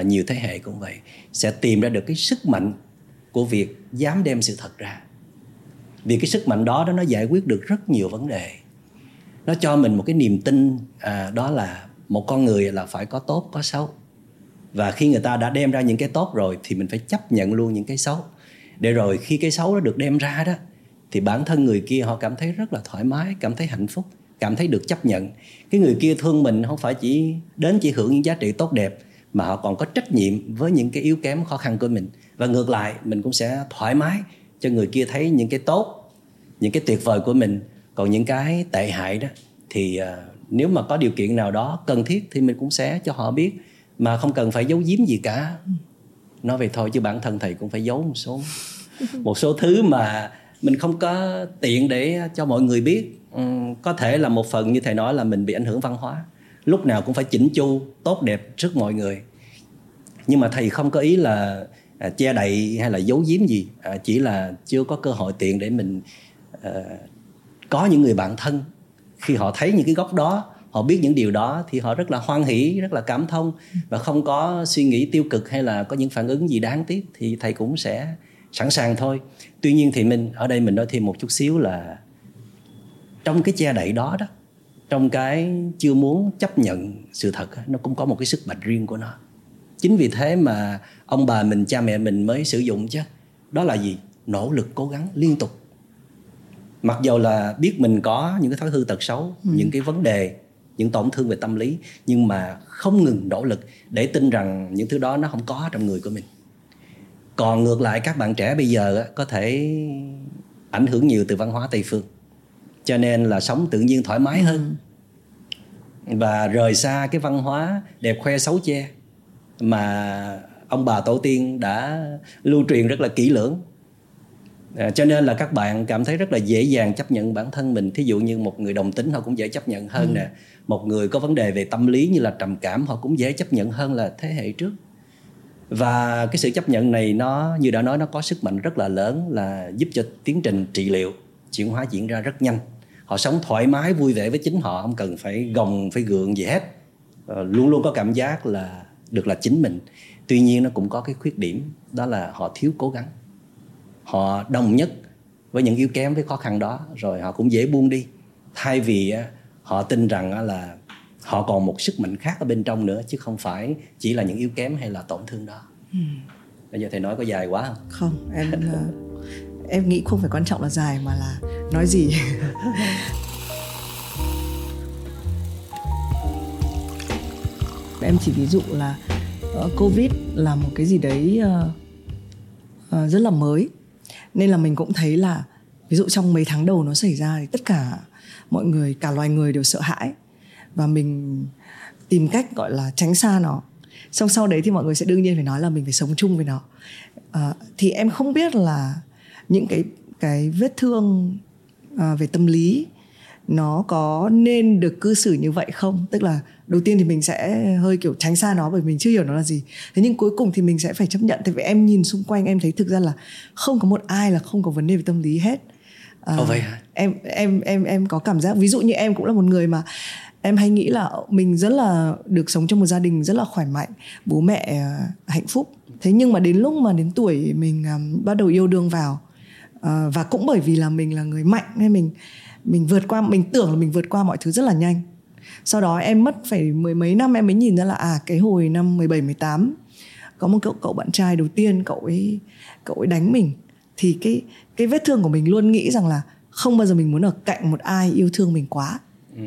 [SPEAKER 2] uh, nhiều thế hệ cũng vậy sẽ tìm ra được cái sức mạnh của việc dám đem sự thật ra. Vì cái sức mạnh đó đó nó giải quyết được rất nhiều vấn đề nó cho mình một cái niềm tin à, đó là một con người là phải có tốt có xấu. Và khi người ta đã đem ra những cái tốt rồi thì mình phải chấp nhận luôn những cái xấu. Để rồi khi cái xấu đó được đem ra đó thì bản thân người kia họ cảm thấy rất là thoải mái cảm thấy hạnh phúc cảm thấy được chấp nhận. Cái người kia thương mình không phải chỉ đến chỉ hưởng những giá trị tốt đẹp mà họ còn có trách nhiệm với những cái yếu kém khó khăn của mình. Và ngược lại mình cũng sẽ thoải mái cho người kia thấy những cái tốt những cái tuyệt vời của mình còn những cái tệ hại đó thì uh, nếu mà có điều kiện nào đó cần thiết thì mình cũng sẽ cho họ biết. Mà không cần phải giấu giếm gì cả. Nói về thôi chứ bản thân thầy cũng phải giấu một số một số thứ mà mình không có tiện để cho mọi người biết. Ừ, có thể là một phần như thầy nói là mình bị ảnh hưởng văn hóa. Lúc nào cũng phải chỉnh chu tốt đẹp trước mọi người. Nhưng mà thầy không có ý là à, che đậy hay là giấu giếm gì. À, chỉ là chưa có cơ hội tiện để mình à, có những người bạn thân. Khi họ thấy những cái góc đó, họ biết những điều đó, thì họ rất là hoan hỷ, rất là cảm thông và không có suy nghĩ tiêu cực hay là có những phản ứng gì đáng tiếc thì thầy cũng sẽ sẵn sàng thôi. Tuy nhiên thì mình, ở đây mình nói thêm một chút xíu là trong cái che đậy đó đó, trong cái chưa muốn chấp nhận sự thật nó cũng có một cái sức mạnh riêng của nó. Chính vì thế mà ông bà mình, cha mẹ mình mới sử dụng chứ. Đó là gì? Nỗ lực cố gắng liên tục mặc dù là biết mình có những cái thói hư tật xấu ừ. những cái vấn đề những tổn thương về tâm lý nhưng mà không ngừng nỗ lực để tin rằng những thứ đó nó không có trong người của mình còn ngược lại các bạn trẻ bây giờ có thể ảnh hưởng nhiều từ văn hóa tây phương cho nên là sống tự nhiên thoải mái hơn ừ. và rời xa cái văn hóa đẹp khoe xấu che mà ông bà tổ tiên đã lưu truyền rất là kỹ lưỡng à, cho nên là các bạn cảm thấy rất là dễ dàng chấp nhận bản thân mình. Thí dụ như một người đồng tính họ cũng dễ chấp nhận hơn ừ. nè. Một người có vấn đề về tâm lý như là trầm cảm họ cũng dễ chấp nhận hơn là thế hệ trước. Và cái sự chấp nhận này nó như đã nói nó có sức mạnh rất là lớn là giúp cho tiến trình trị liệu chuyển hóa diễn ra rất nhanh. Họ sống thoải mái vui vẻ với chính họ không cần phải gồng phải gượng gì hết. Ờ, luôn luôn có cảm giác là được là chính mình. Tuy nhiên nó cũng có cái khuyết điểm đó là họ thiếu cố gắng họ đồng nhất với những yếu kém với khó khăn đó rồi họ cũng dễ buông đi. Thay vì họ tin rằng là họ còn một sức mạnh khác ở bên trong nữa chứ không phải chỉ là những yếu kém hay là tổn thương đó. Ừ. bây giờ thầy nói có dài quá
[SPEAKER 1] không? Không em ờ, em nghĩ không phải quan trọng là dài mà là nói gì. Em chỉ ví dụ là uh, covid là một cái gì đấy uh, rất là mới nên là mình cũng thấy là ví dụ trong mấy tháng đầu nó xảy ra thì tất cả mọi người cả loài người đều sợ hãi. Và mình tìm cách gọi là tránh xa nó. Xong sau đấy thì mọi người sẽ đương nhiên phải nói là mình phải sống chung với nó. À, thì em không biết là những cái cái vết thương à, về tâm lý nó có nên được cư xử như vậy không? Tức là đầu tiên thì mình sẽ hơi kiểu tránh xa nó bởi mình chưa hiểu nó là gì. Thế nhưng cuối cùng thì mình sẽ phải chấp nhận. Thì vậy em nhìn xung quanh em thấy thực ra là không có một ai là không có vấn đề về tâm lý hết.
[SPEAKER 2] À, vậy hả?
[SPEAKER 1] em em em em có cảm giác ví dụ như em cũng là một người mà em hay nghĩ là mình rất là được sống trong một gia đình rất là khỏe mạnh bố mẹ à, hạnh phúc. Thế nhưng mà đến lúc mà đến tuổi mình um, bắt đầu yêu đương vào uh, và cũng bởi vì là mình là người mạnh nên mình mình vượt qua mình tưởng là mình vượt qua mọi thứ rất là nhanh sau đó em mất phải mười mấy năm em mới nhìn ra là à cái hồi năm 17 18 có một cậu cậu bạn trai đầu tiên cậu ấy cậu ấy đánh mình thì cái cái vết thương của mình luôn nghĩ rằng là không bao giờ mình muốn ở cạnh một ai yêu thương mình quá ừ.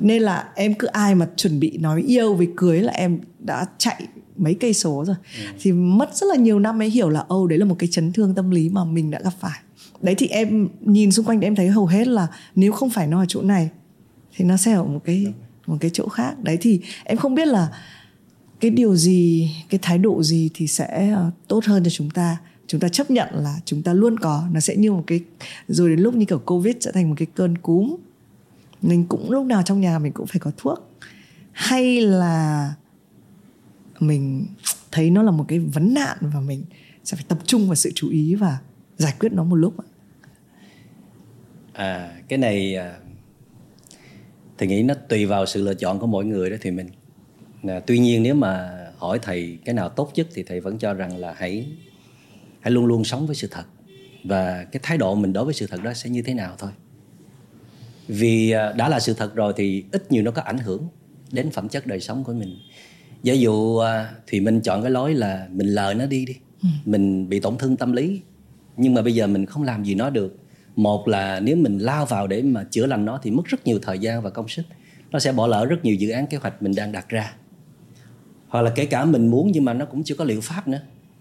[SPEAKER 1] nên là em cứ ai mà chuẩn bị nói yêu với cưới là em đã chạy mấy cây số rồi ừ. thì mất rất là nhiều năm mới hiểu là âu đấy là một cái chấn thương tâm lý mà mình đã gặp phải đấy thì em nhìn xung quanh em thấy hầu hết là nếu không phải nó ở chỗ này thì nó sẽ ở một cái một cái chỗ khác. Đấy, thì em không biết là cái điều gì, cái thái độ gì thì sẽ ờ, tốt hơn cho chúng ta. Chúng ta chấp nhận là chúng ta luôn có. Nó sẽ như một cái, rồi đến lúc như kiểu covid sẽ thành một cái cơn cúm. Mình cũng lúc nào trong nhà mình cũng phải có thuốc. Hay là mình thấy nó là một cái vấn nạn và mình sẽ phải tập trung vào sự chú ý và giải quyết nó một lúc
[SPEAKER 2] à cái này à, thì nghĩ nó tùy vào sự lựa chọn của mỗi người đó thì mình à, tuy nhiên nếu mà hỏi thầy cái nào tốt nhất thì thầy vẫn cho rằng là hãy hãy luôn luôn sống với sự thật. Và cái thái độ mình đối với sự thật đó sẽ như thế nào thôi. Vì à, đã là sự thật rồi thì ít nhiều nó có ảnh hưởng đến phẩm chất đời sống của mình. Giả dụ à, thì mình chọn cái lối là mình lời nó đi đi. Ừ. mình bị tổn thương tâm lý. Nhưng mà bây giờ mình không làm gì nó được một là nếu mình lao vào để mà chữa lành nó thì mất rất nhiều thời gian và công sức. Nó sẽ bỏ lỡ rất nhiều dự án kế hoạch mình đang đặt ra. Hoặc là kể cả mình muốn nhưng mà nó cũng chưa có liệu pháp nữa.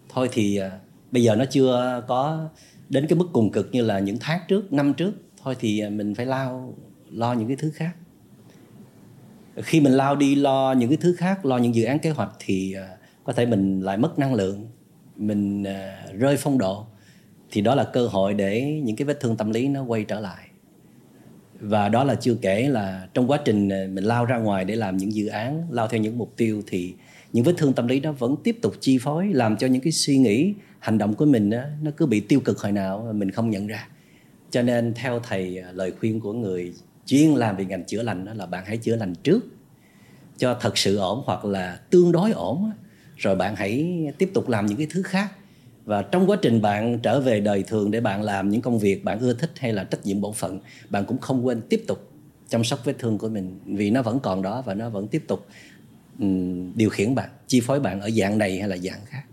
[SPEAKER 2] Thôi thì à, bây giờ nó chưa có đến cái mức cùng cực như là những tháng trước, năm trước. Thôi thì à, mình phải lao, lo những cái thứ khác. Khi mình lao đi lo những cái thứ khác, lo những dự án kế hoạch thì à, có thể mình lại mất năng lượng. Mình rơi phong độ thì đó là cơ hội để những cái vết thương tâm lý nó quay trở lại. Và đó là chưa kể là trong quá trình à, mình lao ra ngoài để làm những dự án lao theo những mục tiêu thì những vết thương tâm lý đó vẫn tiếp tục chi phối làm cho những cái suy nghĩ hành động của mình đó, nó cứ bị tiêu cực hồi nào mà mình không nhận ra. Cho nên theo thầy à, lời khuyên của người chuyên làm về ngành chữa lành đó là bạn hãy chữa lành trước cho thật sự ổn hoặc là tương đối ổn rồi bạn hãy tiếp tục làm những cái thứ khác và trong quá trình bạn trở về đời thường để bạn làm những công việc bạn ưa thích hay là trách nhiệm bổn phận bạn cũng không quên tiếp tục chăm sóc vết thương của mình vì nó vẫn còn đó và nó vẫn tiếp tục um, điều khiển bạn chi phối bạn ở dạng này hay là dạng khác.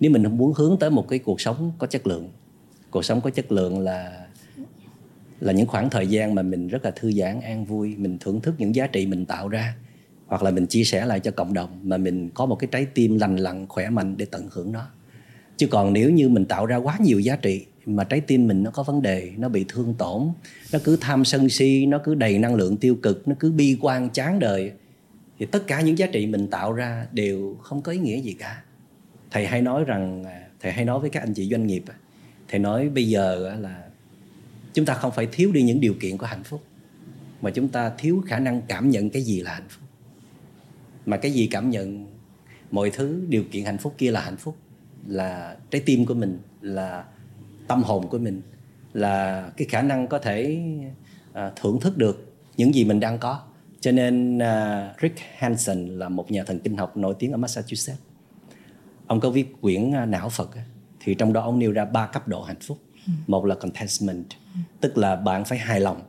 [SPEAKER 2] Nếu mình muốn hướng tới một cái cuộc sống có chất lượng cuộc sống có chất lượng là là những khoảng thời gian mà mình rất là thư giãn an vui mình thưởng thức những giá trị mình tạo ra hoặc là mình chia sẻ lại cho cộng đồng mà mình có một cái trái tim lành lặn khỏe mạnh để tận hưởng nó chứ còn nếu như mình tạo ra quá nhiều giá trị mà trái tim mình nó có vấn đề, nó bị thương tổn, nó cứ tham sân si, nó cứ đầy năng lượng tiêu cực, nó cứ bi quan chán đời, thì tất cả những giá trị mình tạo ra đều không có ý nghĩa gì cả. Thầy hay nói rằng à, thầy hay nói với các anh chị doanh nghiệp thầy nói bây giờ là chúng ta không phải thiếu đi những điều kiện của hạnh phúc, mà chúng ta thiếu khả năng cảm nhận cái gì là hạnh phúc. Mà cái gì cảm nhận? Mọi thứ, điều kiện hạnh phúc kia là hạnh phúc là trái tim của mình là tâm hồn của mình là cái khả năng có thể à, thưởng thức được những gì mình đang có cho nên uh, Rick Hanson là một nhà thần kinh học nổi tiếng ở Massachusetts ông có viết quyển uh, não Phật thì trong đó ông nêu ra ba cấp độ hạnh phúc ừ. một là contentment ừ. tức là bạn phải hài lòng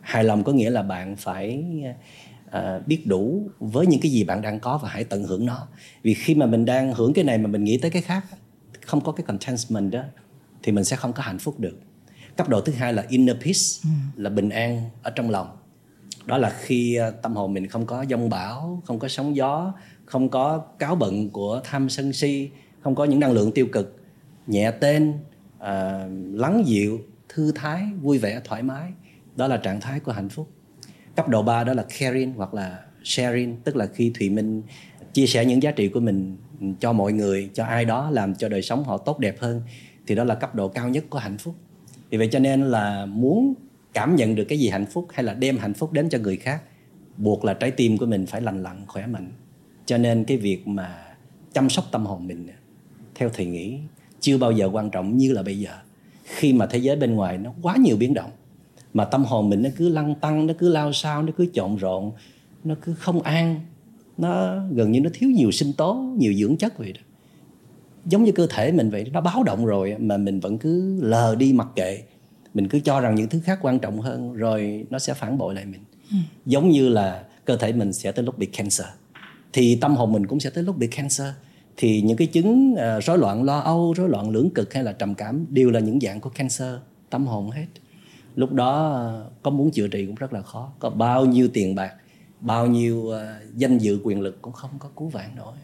[SPEAKER 2] hài lòng có nghĩa là bạn phải uh, biết đủ với những cái gì bạn đang có và hãy tận hưởng nó. Vì khi mà mình đang hưởng cái này mà mình nghĩ tới cái khác không có cái contentment đó thì mình sẽ không có hạnh phúc được. Cấp độ thứ hai là inner peace ừ. là bình an ở trong lòng. Đó là khi ờ, tâm hồn mình không có dông bão không có sóng gió không có cáo bận của tham sân si không có những năng lượng tiêu cực nhẹ tên uh, lắng dịu thư thái vui vẻ thoải mái. Đó là trạng thái của hạnh phúc cấp độ 3 đó là caring hoặc là sharing, tức là khi thùy minh chia sẻ những giá trị của mình cho mọi người, cho ai đó, làm cho đời sống họ tốt đẹp hơn, thì đó là cấp độ cao nhất của hạnh phúc. Vì vậy cho nên là muốn cảm nhận được cái gì hạnh phúc hay là đem hạnh phúc đến cho người khác, buộc là trái tim của mình phải lành lặn, khỏe mạnh. Cho nên cái việc mà chăm sóc tâm hồn mình, theo thầy nghĩ, chưa bao giờ quan trọng như là bây giờ. Khi mà thế giới bên ngoài nó quá nhiều biến động mà tâm hồn mình nó cứ lăn tăng nó cứ lao sao nó cứ trộn rộn nó cứ không an. Nó gần như nó thiếu nhiều sinh tố nhiều dưỡng chất vậy đó. Giống như cơ thể mình vậy nó báo động rồi mà mình vẫn cứ lờ đi mặc kệ. Mình cứ cho rằng những thứ khác quan trọng hơn rồi nó sẽ phản bội lại mình. Ừ. giống như là cơ thể mình sẽ tới lúc bị cancer. Thì tâm hồn mình cũng sẽ tới lúc bị cancer. Thì những cái chứng uh, rối loạn lo âu rối loạn lưỡng cực hay là trầm cảm đều là những dạng của cancer tâm hồn hết lúc đó, có muốn chữa trị cũng rất là khó. Có bao nhiêu tiền bạc, bao nhiêu ờ, danh dự, quyền lực cũng không có cứu vãn nổi.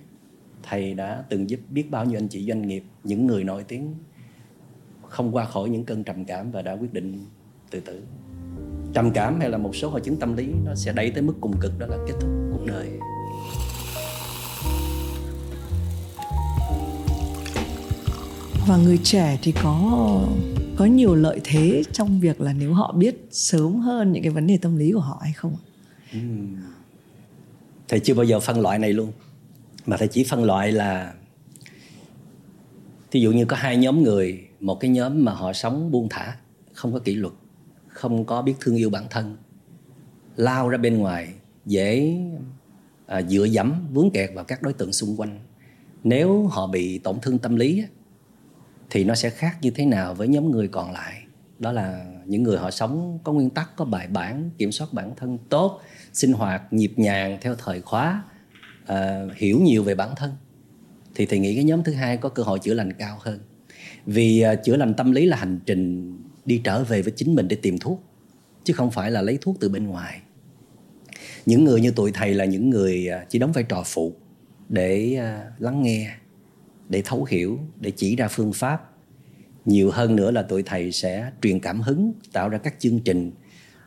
[SPEAKER 2] Thầy đã từng giúp biết bao nhiêu anh chị doanh nghiệp, những người nổi tiếng không qua khỏi những cơn trầm cảm và đã quyết định tự tử. Trầm cảm hay là một số hội chứng tâm lý, nó sẽ đẩy tới mức cùng cực, đó là kết thúc cuộc đời.
[SPEAKER 1] Và người trẻ thì có có nhiều lợi thế trong việc là nếu họ biết sớm hơn những cái vấn đề tâm lý của họ hay không uhm.
[SPEAKER 2] thầy chưa bao giờ phân loại này luôn. Mà thầy chỉ phân loại là ví dụ như có hai nhóm người một cái nhóm mà họ sống buông thả không có kỷ luật không có biết thương yêu bản thân lao ra bên ngoài dễ à, dựa dẫm vướng kẹt vào các đối tượng xung quanh. Nếu họ bị tổn thương tâm lý thì nó sẽ khác như thế nào với nhóm người còn lại? Đó là những người họ sống có nguyên tắc có bài bản kiểm soát bản thân tốt sinh hoạt nhịp nhàng theo thời khóa uh, hiểu nhiều về bản thân. Thì thầy nghĩ cái nhóm thứ hai có cơ hội chữa lành cao hơn. Vì uh, chữa lành tâm lý là hành trình đi trở về với chính mình để tìm thuốc chứ không phải là lấy thuốc từ bên ngoài. Những người như tụi thầy là những người ờ, chỉ đóng vai trò phụ để uh, lắng nghe để thấu hiểu để chỉ ra phương pháp. Nhiều hơn nữa là tụi thầy sẽ truyền cảm hứng tạo ra các chương trình.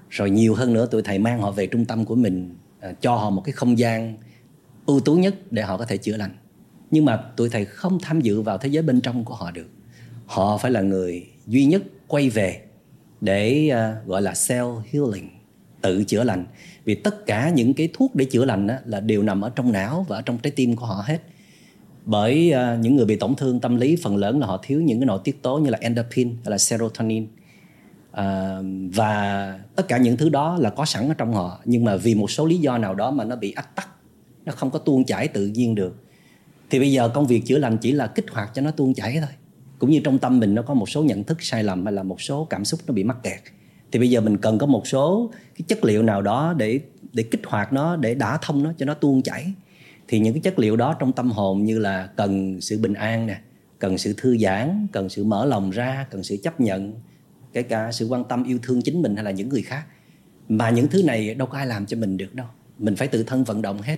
[SPEAKER 2] Rồi nhiều hơn nữa tụi thầy mang họ về trung tâm của mình à, cho họ một cái không gian ưu tú nhất để họ có thể chữa lành. Nhưng mà tụi thầy không tham dự vào thế giới bên trong của họ được. Họ phải là người duy nhất quay về để uh, gọi là self healing tự chữa lành. Vì tất cả những cái thuốc để chữa lành đó là đều nằm ở trong não và ở trong trái tim của họ hết bởi uh, những người bị tổn thương tâm lý phần lớn là họ thiếu những cái nội tiết tố như là endorphin hay là serotonin. Uh, và tất cả những thứ đó là có sẵn ở trong họ nhưng mà vì một số lý do nào đó mà nó bị ách tắc nó không có tuôn chảy tự nhiên được thì bây giờ công việc chữa lành chỉ là kích hoạt cho nó tuôn chảy thôi. Cũng như trong tâm mình nó có một số nhận thức sai lầm hay là một số cảm xúc nó bị mắc kẹt thì bây giờ mình cần có một số cái chất liệu nào đó để để kích hoạt nó để đả thông nó cho nó tuôn chảy thì những cái chất liệu đó trong tâm hồn như là cần sự bình an nè, cần sự thư giãn, cần sự mở lòng ra, cần sự chấp nhận, kể cả sự quan tâm, yêu thương chính mình hay là những người khác. Mà những thứ này đâu có ai làm cho mình được đâu. Mình phải tự thân vận động hết.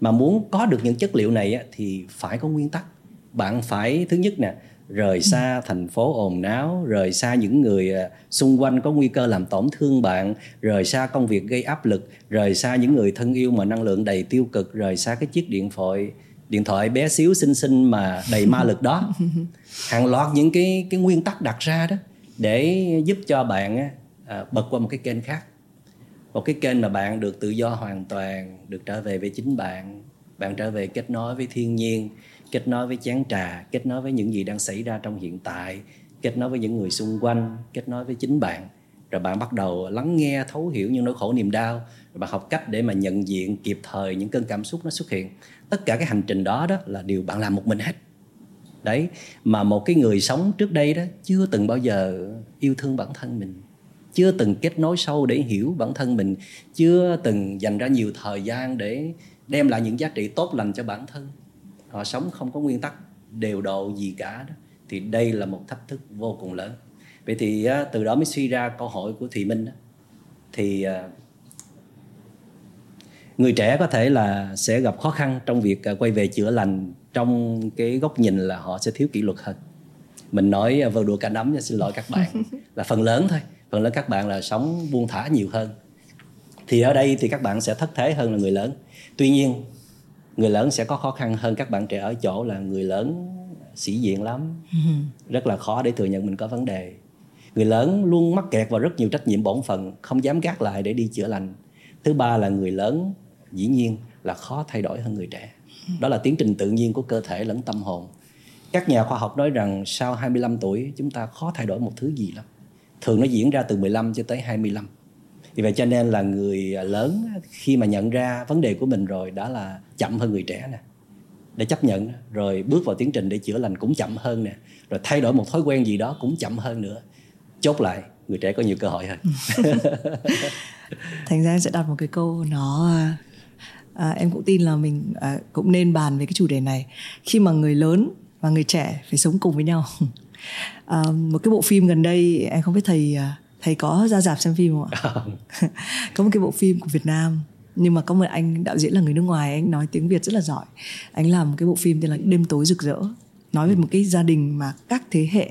[SPEAKER 2] Mà muốn có được những chất liệu này thì phải có nguyên tắc. Bạn phải, thứ nhất nè rời xa thành phố ồn náo rời xa những người à, xung quanh có nguy cơ làm tổn thương bạn rời xa công việc gây áp lực rời xa những người thân yêu mà năng lượng đầy tiêu cực rời xa cái chiếc điện thoại điện thoại bé xíu xinh xinh mà đầy ma lực đó. Hàng loạt những cái cái nguyên tắc đặt ra đó để giúp cho bạn à, bật qua một cái kênh khác. Một cái kênh mà bạn được tự do hoàn toàn được trở về với chính bạn bạn trở về kết nối với thiên nhiên kết nối với chén trà, kết nối với những gì đang xảy ra trong hiện tại, kết nối với những người xung quanh, kết nối với chính bạn. Rồi bạn bắt đầu lắng nghe, thấu hiểu những nỗi khổ niềm đau. Rồi bạn học cách để mà nhận diện kịp thời những cơn cảm xúc nó xuất hiện. Tất cả cái hành trình đó đó là điều bạn làm một mình hết. Đấy, mà một cái người sống trước đây đó chưa từng bao giờ yêu thương bản thân mình. Chưa từng kết nối sâu để hiểu bản thân mình. Chưa từng dành ra nhiều thời gian để đem lại những giá trị tốt lành cho bản thân họ sống không có nguyên tắc đều độ gì cả đó. Thì đây là một thách thức vô cùng lớn. Vậy thì từ đó mới suy ra câu hỏi của thùy minh thì à, người trẻ có thể là sẽ gặp khó khăn trong việc à, quay về chữa lành trong cái góc nhìn là họ sẽ thiếu kỷ luật hơn. Mình nói à, vừa đùa cả nắm xin lỗi các bạn. Là phần lớn thôi. Phần lớn các bạn là sống buông thả nhiều hơn. Thì ở đây thì các bạn sẽ thất thế hơn là người lớn. Tuy nhiên người lớn sẽ có khó khăn hơn các bạn trẻ ở chỗ là người lớn sĩ diện lắm. Rất là khó để thừa nhận mình có vấn đề. Người lớn luôn mắc kẹt vào rất nhiều trách nhiệm bổn phận không dám gác lại để đi chữa lành. Thứ ba là người lớn dĩ nhiên là khó thay đổi hơn người trẻ. Đó là tiến trình tự nhiên của cơ thể lẫn tâm hồn. Các nhà khoa học nói rằng sau 25 tuổi chúng ta khó thay đổi một thứ gì lắm. Thường nó diễn ra từ 15 cho tới 25 vì vậy cho nên là người à, lớn khi mà nhận ra vấn đề của mình rồi đó là chậm hơn người trẻ nè để chấp nhận rồi bước vào tiến trình để chữa lành cũng chậm hơn nè. Rồi thay đổi một thói quen gì đó cũng chậm hơn nữa. Chốt lại người trẻ có nhiều cơ hội hơn. Ừ.
[SPEAKER 1] Thành ra em sẽ đặt một cái câu nó à, em cũng tin là mình à, cũng nên bàn về cái chủ đề này. Khi mà người lớn và người trẻ phải sống cùng với nhau. À, một cái bộ phim gần đây em không biết thầy à, thầy có ra dạp xem phim không ạ? Có một cái bộ phim của Việt Nam nhưng mà có một anh đạo diễn là người nước ngoài anh nói tiếng Việt rất là giỏi. Anh làm một cái bộ phim tên là đêm tối rực rỡ nói về một cái gia đình mà các thế hệ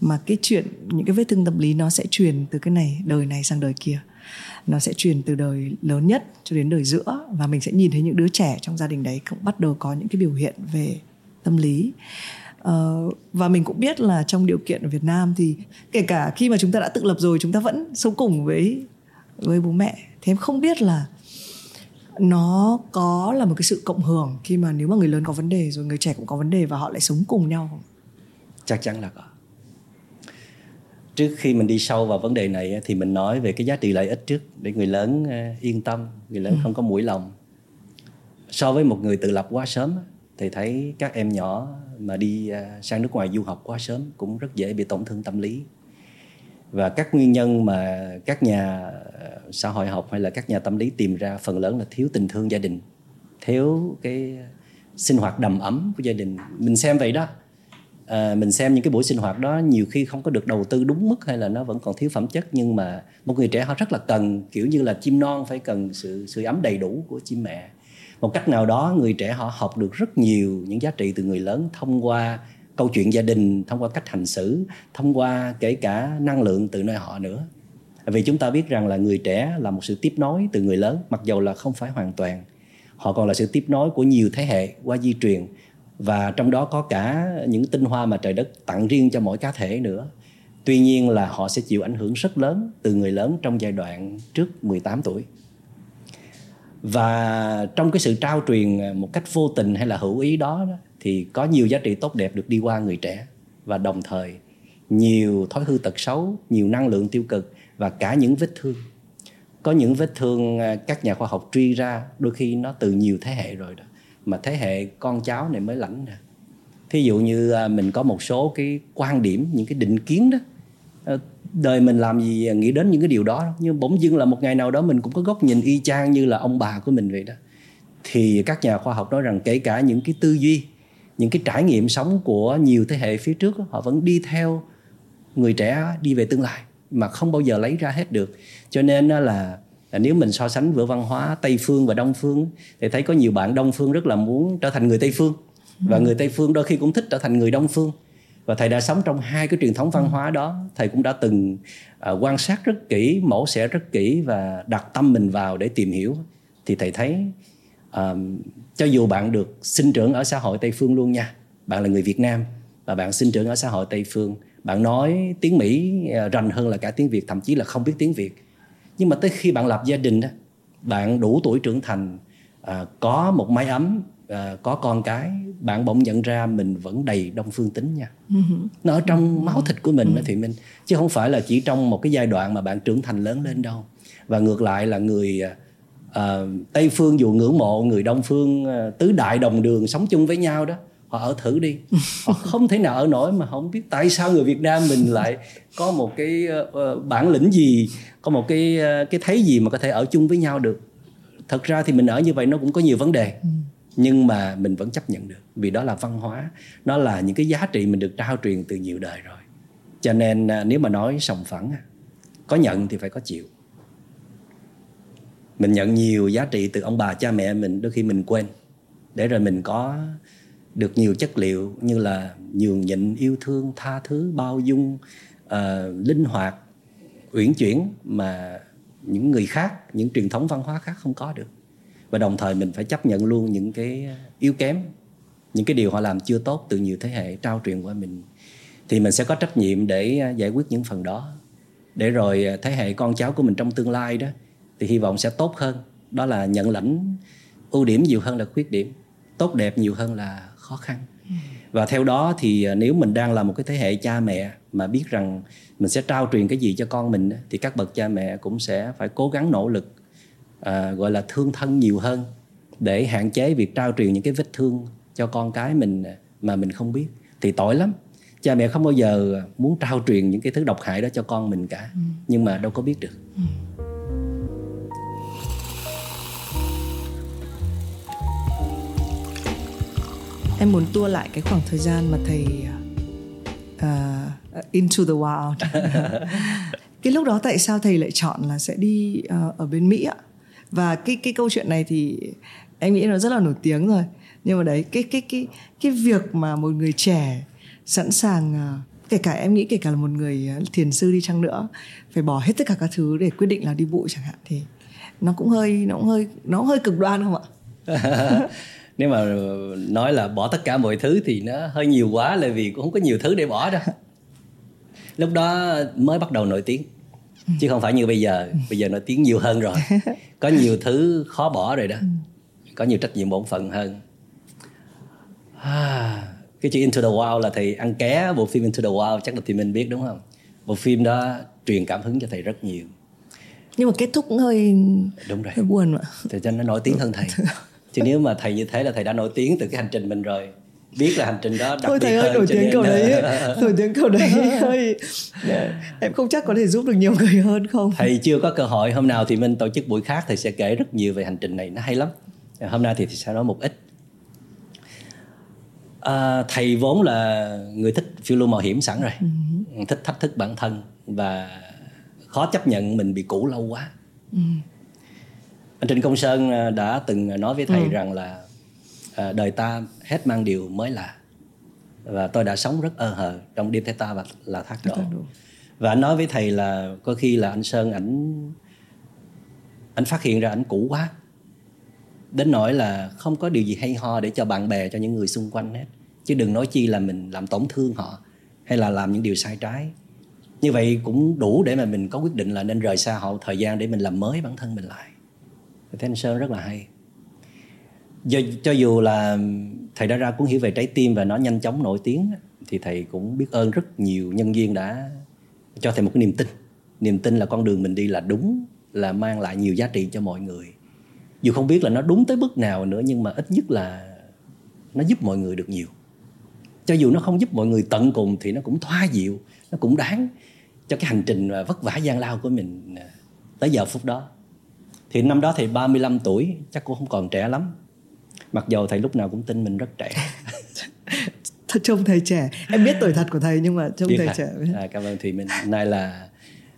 [SPEAKER 1] mà cái chuyện những cái vết thương tâm lý nó sẽ truyền từ cái này đời này sang đời kia. Nó sẽ truyền từ đời lớn nhất cho đến đời giữa và mình sẽ nhìn thấy những đứa trẻ trong gia đình đấy cũng bắt đầu có những cái biểu hiện về tâm lý Uh, và mình cũng biết là trong điều kiện ở Việt Nam thì kể cả khi mà chúng ta đã tự lập rồi chúng ta vẫn sống cùng với với bố mẹ thế em không biết là nó có là một cái sự cộng hưởng khi mà nếu mà người lớn có vấn đề rồi người trẻ cũng có vấn đề và họ lại sống cùng nhau không?
[SPEAKER 2] Chắc chắn là có. Trước khi mình đi sâu vào vấn đề này thì mình nói về cái giá trị lợi ích trước để người lớn ờ, yên tâm, người lớn ừ. không có mũi lòng. So với một người tự lập quá sớm thì thấy các em nhỏ mà đi à, sang nước ngoài du học quá sớm cũng rất dễ bị tổn thương tâm lý. Và các nguyên nhân mà các nhà à, xã hội học hay là các nhà tâm lý tìm ra phần lớn là thiếu tình thương gia đình thiếu cái sinh hoạt đầm ấm của gia đình. Mình xem vậy đó. À, mình xem những cái buổi sinh hoạt đó nhiều khi không có được đầu tư đúng mức hay là nó vẫn còn thiếu phẩm chất nhưng mà một người trẻ họ rất là cần kiểu như là chim non phải cần sự sự ấm đầy đủ của chim mẹ một cách nào đó, người trẻ họ học được rất nhiều những giá trị từ người lớn thông qua câu chuyện gia đình, thông qua cách hành xử, thông qua kể cả năng lượng từ nơi họ nữa. Vì chúng ta biết rằng là người trẻ là một sự tiếp nối từ người lớn, mặc dầu là không phải hoàn toàn. Họ còn là sự tiếp nối của nhiều thế hệ qua di truyền, và trong đó có cả những tinh hoa mà trời đất tặng riêng cho mỗi cá thể nữa. Tuy nhiên là họ sẽ chịu ảnh hưởng rất lớn từ người lớn trong giai đoạn trước 18 tuổi và trong cái sự trao truyền à, một cách vô tình hay là hữu ý đó, đó thì có nhiều giá trị tốt đẹp được đi qua người trẻ. Và đồng thời nhiều thói hư tật xấu nhiều năng lượng tiêu cực và cả những vết thương. Có những vết thương à, các nhà khoa học truy ra đôi khi nó từ nhiều thế hệ rồi đó mà thế hệ con cháu này mới lãnh nè. Thí dụ như à, mình có một số cái quan điểm những cái định kiến đó ờ, đời mình làm gì, nghĩ đến những cái điều đó. Nhưng bỗng dưng là một ngày nào đó mình cũng có góc nhìn y chang như là ông bà của mình vậy đó. Thì các nhà khoa học nói rằng kể cả những cái tư duy, những cái trải nghiệm sống của nhiều thế hệ phía trước họ vẫn đi theo người trẻ đi về tương lai mà không bao giờ lấy ra hết được. Cho nên là à, nếu mình so sánh giữa văn hóa tây phương và đông phương thì thấy có nhiều bạn đông phương rất là muốn trở thành người tây phương. Và người tây phương đôi khi cũng thích trở thành người đông phương và thầy đã sống trong hai cái truyền thống văn hóa đó. Thầy cũng đã từng uh, quan sát rất kỹ mổ xẻ rất kỹ và đặt tâm mình vào để tìm hiểu. Thì thầy thấy uh, cho dù bạn được sinh trưởng ở xã hội tây phương luôn nha bạn là người việt nam và bạn sinh trưởng ở xã hội tây phương bạn nói tiếng mỹ uh, rành hơn là cả tiếng việt thậm chí là không biết tiếng việt. Nhưng mà tới khi bạn lập gia đình đó bạn đủ tuổi trưởng thành uh, có một mái ấm uh, có con cái bạn bỗng nhận ra mình vẫn đầy đông phương tính nha. Nó ở trong máu thịt của mình đó thì mình chứ không phải là chỉ trong một cái giai đoạn mà bạn trưởng thành lớn lên đâu. Và ngược lại là người uh, tây phương dù ngưỡng mộ người đông phương uh, tứ đại đồng đường sống chung với nhau đó họ ở thử đi. Họ không thể nào ở nổi mà không biết tại sao người Việt Nam mình lại có một cái uh, bản lĩnh gì có một cái uh, cái thấy gì mà có thể ở chung với nhau được. Thật ra thì mình ở như vậy nó cũng có nhiều vấn đề. Ừ nhưng mà mình vẫn chấp nhận được vì đó là văn hóa nó là những cái giá trị mình được trao truyền từ nhiều đời rồi. Cho nên à, nếu mà nói sòng phẳng có nhận thì phải có chịu. Mình nhận nhiều giá trị từ ông bà cha mẹ mình đôi khi mình quên để rồi mình có được nhiều chất liệu như là nhường nhịn yêu thương tha thứ bao dung uh, linh hoạt uyển chuyển mà những người khác những truyền thống văn hóa khác không có được và đồng thời mình phải chấp nhận luôn những cái yếu kém, những cái điều họ làm chưa tốt từ nhiều thế hệ trao truyền qua mình. Thì mình sẽ có trách nhiệm để à, giải quyết những phần đó. Để rồi à, thế hệ con cháu của mình trong tương lai đó, thì hy vọng sẽ tốt hơn. Đó là nhận lãnh ưu điểm nhiều hơn là khuyết điểm, tốt đẹp nhiều hơn là khó khăn. Và theo đó thì à, nếu mình đang là một cái thế hệ cha mẹ mà biết rằng mình sẽ trao truyền cái gì cho con mình thì các bậc cha mẹ cũng sẽ phải cố gắng nỗ lực à, gọi là thương thân nhiều hơn để hạn chế việc trao truyền những cái vết thương cho con cái mình mà mình không biết. Thì tội lắm. Cha mẹ không bao giờ muốn trao truyền những cái thứ độc hại đó cho con mình cả. Ừ. nhưng mà đâu có biết được. Ừ.
[SPEAKER 1] em muốn tua lại cái khoảng thời gian mà thầy uh, into the wild. Cái lúc đó tại sao thầy lại chọn là sẽ đi uh, ở bên mỹ ạ và cái cái câu chuyện này thì em nghĩ nó rất là nổi tiếng rồi. Nhưng mà đấy, cái cái cái cái việc mà một người trẻ sẵn sàng à, kể cả em nghĩ kể cả là một người à, thiền sư đi chăng nữa, phải bỏ hết tất cả các thứ để quyết định là đi bụi chẳng hạn, thì nó cũng hơi, nó cũng hơi, nó cũng hơi cực đoan không ạ?
[SPEAKER 2] Nếu mà nói là bỏ tất cả mọi thứ thì nó hơi nhiều quá, là vì cũng không có nhiều thứ để bỏ đâu. Lúc đó mới bắt đầu nổi tiếng chứ không phải như bây giờ. Bây giờ nổi tiếng nhiều hơn rồi. Có nhiều thứ khó bỏ rồi đó. Có nhiều trách nhiệm bổn phận hơn. À, cái chữ Into the Wild là thầy ăn ké. Bộ phim Into the Wild chắc là thì mình biết đúng không? Bộ phim đó truyền cảm hứng cho thầy rất nhiều.
[SPEAKER 1] Nhưng mà kết thúc cũng hơi
[SPEAKER 2] đúng rồi.
[SPEAKER 1] hơi buồn mà
[SPEAKER 2] thì cho nó nổi tiếng hơn thầy. Chứ nếu mà thầy như thế là thầy đã nổi tiếng từ cái hành trình mình rồi biết là hành trình đó đặc
[SPEAKER 1] Thôi
[SPEAKER 2] biệt
[SPEAKER 1] thầy ơi nổi tiếng câu đấy nổi tiếng câu đấy hơi em không chắc có thể giúp được nhiều người hơn không?
[SPEAKER 2] Thầy chưa có cơ hội. Hôm nào thì mình tổ chức buổi khác thầy sẽ kể rất nhiều về hành trình này. Nó hay lắm. Hôm nay thì sẽ nói một ít. À, thầy vốn là người thích phiêu lưu mạo hiểm sẵn rồi. Ừ. thích thách thức bản thân và khó chấp nhận mình bị cũ lâu quá. Ừ. Anh Trịnh Công Sơn à, đã từng nói với thầy ừ. rằng là à, đời ta hết mang điều mới lạ. Và tôi đã sống rất ơ hờ trong đêm thế ta và là thác đổ. và anh nói với thầy là có khi là anh Sơn ảnh anh phát hiện ra ảnh cũ quá. Đến nỗi là không có điều gì hay ho để cho bạn bè cho những người xung quanh hết. Chứ đừng nói chi là mình làm tổn thương họ hay là làm những điều sai trái. Như vậy cũng đủ để mà mình có quyết định là nên rời xa họ thời gian để mình làm mới bản thân mình lại. Thấy anh Sơn rất là hay do, cho dù là thầy đã ra cuốn hiểu về trái tim và nó nhanh chóng nổi tiếng thì thầy cũng biết ơn rất nhiều nhân viên đã cho thầy một cái niềm tin. Niềm tin là con đường mình đi là đúng là mang lại nhiều giá trị cho mọi người. Dù không biết là nó đúng tới bước nào nữa nhưng mà ít nhất là nó giúp mọi người được nhiều. Cho dù nó không giúp mọi người tận cùng thì nó cũng thoa dịu nó cũng đáng cho cái hành trình vất vả gian lao của mình à, tới giờ phút đó. Thì năm đó thì 35 tuổi chắc cũng không còn trẻ lắm mặc dầu thầy lúc nào cũng tin mình rất trẻ.
[SPEAKER 1] Thật trông thầy trẻ. Em biết tuổi thật của thầy nhưng mà trông biết thầy trẻ.
[SPEAKER 2] À, cảm ơn thùy minh. Nay là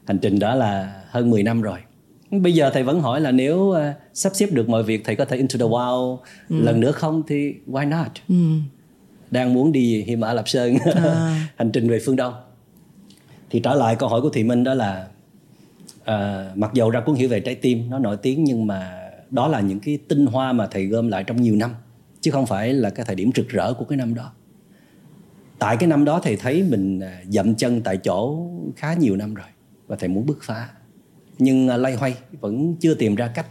[SPEAKER 2] hành trình đó là hơn 10 năm rồi. Bây giờ thầy vẫn hỏi là nếu uh, sắp xếp được mọi việc thầy có thể into the wild ừ. lần nữa không? Thì why not? Ừ. đang muốn đi Hy Mã Lạp Sơn. À. hành trình về phương Đông. Thì trở lại câu hỏi của Thùy Minh đó là à, mặc dầu ra cuốn hiểu về trái tim nó nổi tiếng nhưng mà đó là những cái tinh hoa mà thầy gom lại trong nhiều năm, chứ không phải là cái thời điểm rực rỡ của cái năm đó. Tại cái năm đó thầy thấy mình à, dậm chân tại chỗ khá nhiều năm rồi và thầy muốn bứt phá. Nhưng à, lay hoay vẫn chưa tìm ra cách.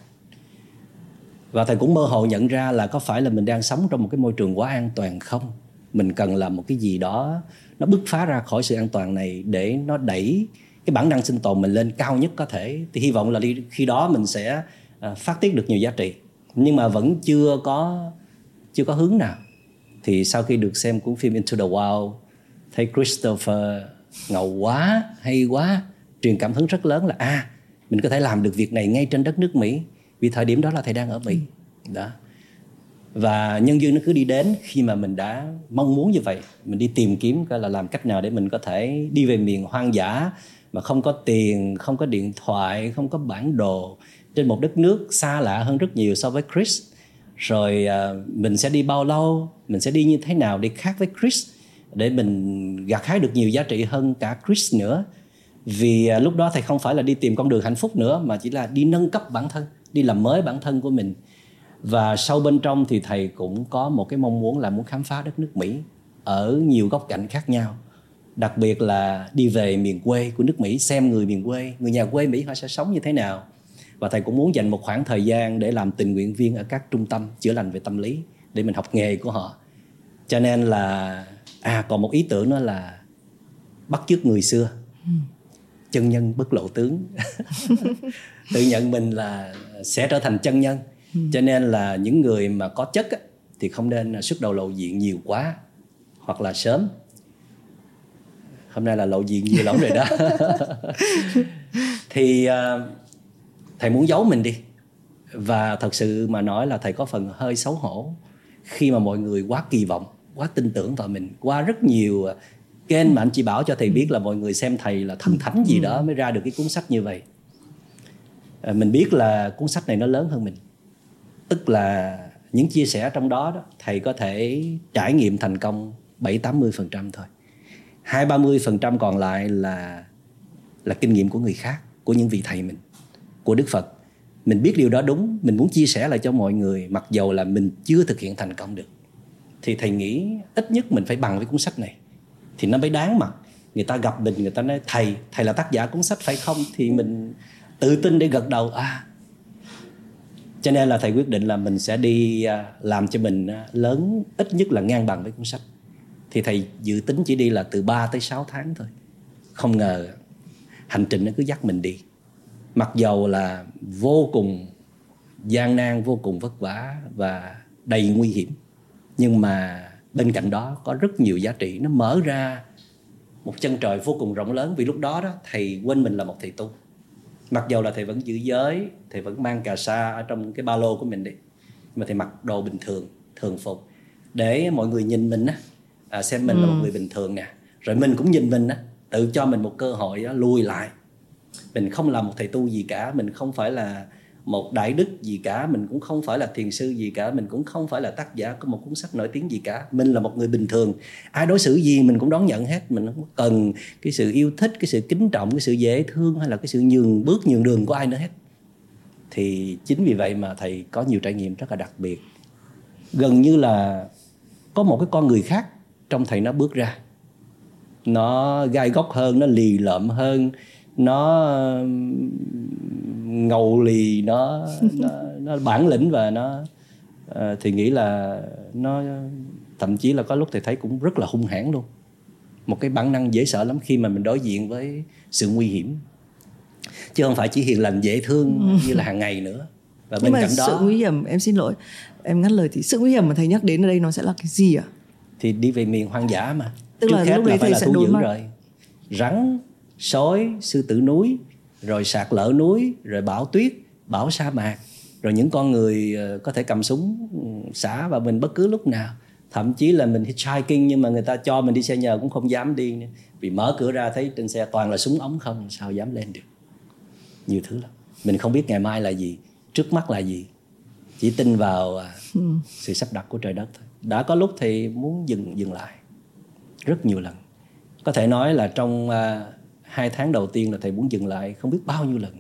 [SPEAKER 2] Và thầy cũng mơ hồ nhận ra là có phải là mình đang sống trong một cái môi trường quá an toàn không? Mình cần làm một cái gì đó, nó bứt phá ra khỏi sự an toàn này để nó đẩy cái bản năng sinh tồn mình lên cao nhất có thể. Thì hy vọng là đi, khi đó mình sẽ À, phát tiết được nhiều giá trị. Nhưng mà vẫn chưa có chưa có hướng nào. Thì sau khi được xem cuốn phim Into the Wild thấy Christopher ngầu quá hay quá truyền cảm hứng rất lớn là a à, mình có thể làm được việc này ngay trên đất nước Mỹ vì thời điểm đó là thầy đang ở Mỹ. Đó. Và nhân duyên nó cứ đi đến khi mà mình đã mong muốn như vậy. Mình đi tìm kiếm coi là làm cách nào để mình có thể đi về miền hoang dã mà không có tiền không có điện thoại không có bản đồ trên một đất nước xa lạ hơn rất nhiều so với Chris. Rồi à, mình sẽ đi bao lâu, mình sẽ đi như thế nào để khác với Chris, để mình gặt hái được nhiều giá trị hơn cả Chris nữa. Vì à, lúc đó thầy không phải là đi tìm con đường hạnh phúc nữa, mà chỉ là đi nâng cấp bản thân, đi làm mới bản thân của mình. Và sâu bên trong thì thầy cũng có một cái mong muốn là muốn khám phá đất nước Mỹ ở nhiều góc cạnh khác nhau. Đặc biệt là đi về miền quê của nước Mỹ, xem người miền quê, người nhà quê Mỹ họ sẽ sống như thế nào và thầy cũng muốn dành một khoảng thời gian để làm tình nguyện viên ở các trung tâm chữa lành về tâm lý để mình học nghề của họ. Cho nên là à còn một ý tưởng nữa là bắt chước người xưa. Chân nhân bất lộ tướng. Tự nhận mình là sẽ trở thành chân nhân. Cho nên là những người mà có chất á, thì không nên xuất đầu lộ diện nhiều quá hoặc là sớm. Hôm nay là lộ diện nhiều lắm rồi đó. Thì uh, thầy muốn giấu mình đi. Và thật sự mà nói là thầy có phần hơi xấu hổ khi mà mọi người quá kỳ vọng quá tin tưởng vào mình qua rất nhiều kênh mà anh chị bảo cho thầy biết là mọi người xem thầy là thần thánh gì đó mới ra được cái cuốn sách như vậy. À, mình biết là cuốn sách này nó lớn hơn mình. Tức là những chia sẻ trong đó, đó thầy có thể trải nghiệm thành công 7 80 phần trăm thôi. Hai ba mươi phần trăm còn lại là là kinh nghiệm của người khác của những vị thầy mình của Đức Phật. Mình biết điều đó đúng, mình muốn chia sẻ lại cho mọi người, mặc dầu là mình chưa thực hiện thành công được. Thì thầy nghĩ ít nhất mình phải bằng với cuốn sách này. Thì nó mới đáng mặt người ta gặp mình, người ta nói, thầy thầy là tác giả cuốn sách phải không? Thì mình tự tin để gật đầu à. Cho nên là thầy quyết định là mình sẽ đi à, làm cho mình à, lớn ít nhất là ngang bằng với cuốn sách. Thì thầy dự tính chỉ đi là từ 3 tới 6 tháng thôi. Không ngờ hành trình nó cứ dắt mình đi mặc dầu là vô cùng gian nan vô cùng vất vả và đầy nguy hiểm nhưng mà bên cạnh đó có rất nhiều giá trị nó mở ra một chân trời vô cùng rộng lớn vì lúc đó đó thầy quên mình là một thầy tu mặc dầu là thầy vẫn giữ giới thầy vẫn mang cà sa ở trong cái ba lô của mình đi mà thầy mặc đồ bình thường thường phục để mọi người nhìn mình á à, xem mình ừ. là một ừ. người bình thường nè rồi mình cũng nhìn mình á tự cho mình một cơ hội á, lùi lại mình không là một thầy tu gì cả, mình không phải là một đại đức gì cả, mình cũng không phải là thiền sư gì cả, mình cũng không phải là tác giả của một cuốn sách nổi tiếng gì cả. Mình là một người bình thường. Ai đối xử gì mình cũng đón nhận hết. Mình không cần cái sự yêu thích, cái sự kính trọng, cái sự dễ thương hay là cái sự nhường, bước nhường đường của ai nữa hết. Thì chính vì vậy mà thầy có nhiều trải nghiệm rất là đặc biệt. Gần như là có một cái con người khác trong thầy nó bước ra. Nó gai góc hơn, nó lì lợm hơn nó ngầu lì nó nó, nó bản lĩnh và nó uh, thì nghĩ là nó thậm chí là có lúc thầy thấy cũng rất là hung hãn luôn. Một cái bản năng dễ sợ lắm khi mà mình đối diện với sự nguy hiểm. Chứ không phải chỉ hiền lành dễ thương ừ. như là hàng ngày nữa.
[SPEAKER 1] Và bên cạnh đó sự nguy hiểm em xin lỗi em ngắt lời thì sự nguy hiểm mà thầy nhắc đến ở đây nó sẽ là cái gì ạ?
[SPEAKER 2] Thì đi về miền hoang dã mà. Tức Trước là lúc đấy là thầy sẽ đối mặt rồi. Rắn sói sư tử núi rồi sạt lở núi rồi bão tuyết bão sa mạc. Rồi những con người ờ, có thể cầm súng ừ, xả vào mình bất cứ lúc nào. Thậm chí là mình hitchhiking nhưng mà người ta cho mình đi xe nhờ cũng không dám đi nữa. vì mở cửa ra thấy trên xe toàn là súng ống không sao dám lên được. Nhiều thứ lắm. Mình không biết ngày mai là gì trước mắt là gì. Chỉ tin vào à, ừ. sự sắp đặt của trời đất thôi. Đã có lúc thì muốn dừng dừng lại. Rất nhiều lần. Có thể nói là trong uh, hai tháng đầu tiên là thầy muốn dừng lại không biết bao nhiêu lần.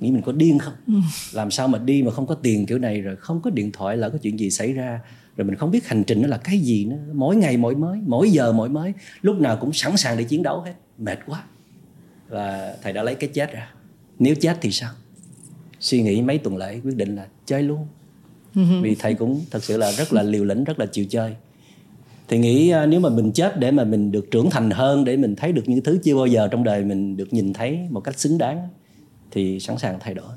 [SPEAKER 2] Nghĩ mình có điên không? Ừ. làm sao mà đi mà không có tiền kiểu này rồi không có điện thoại là có chuyện gì xảy ra. Rồi mình không biết hành trình nó là cái gì nữa. Mỗi ngày mỗi mới mỗi giờ mỗi mới lúc nào cũng sẵn sàng để chiến đấu hết. Mệt quá. Và thầy đã lấy cái chết ra. Nếu chết thì sao? Suy nghĩ mấy tuần lễ quyết định là chơi luôn. Vì thầy cũng thật sự là rất là liều lĩnh rất là chịu chơi thì nghĩ à, nếu mà mình chết để mà mình được trưởng thành hơn để mình thấy được những thứ chưa bao giờ trong đời mình được nhìn thấy một cách xứng đáng thì sẵn sàng thay đổi.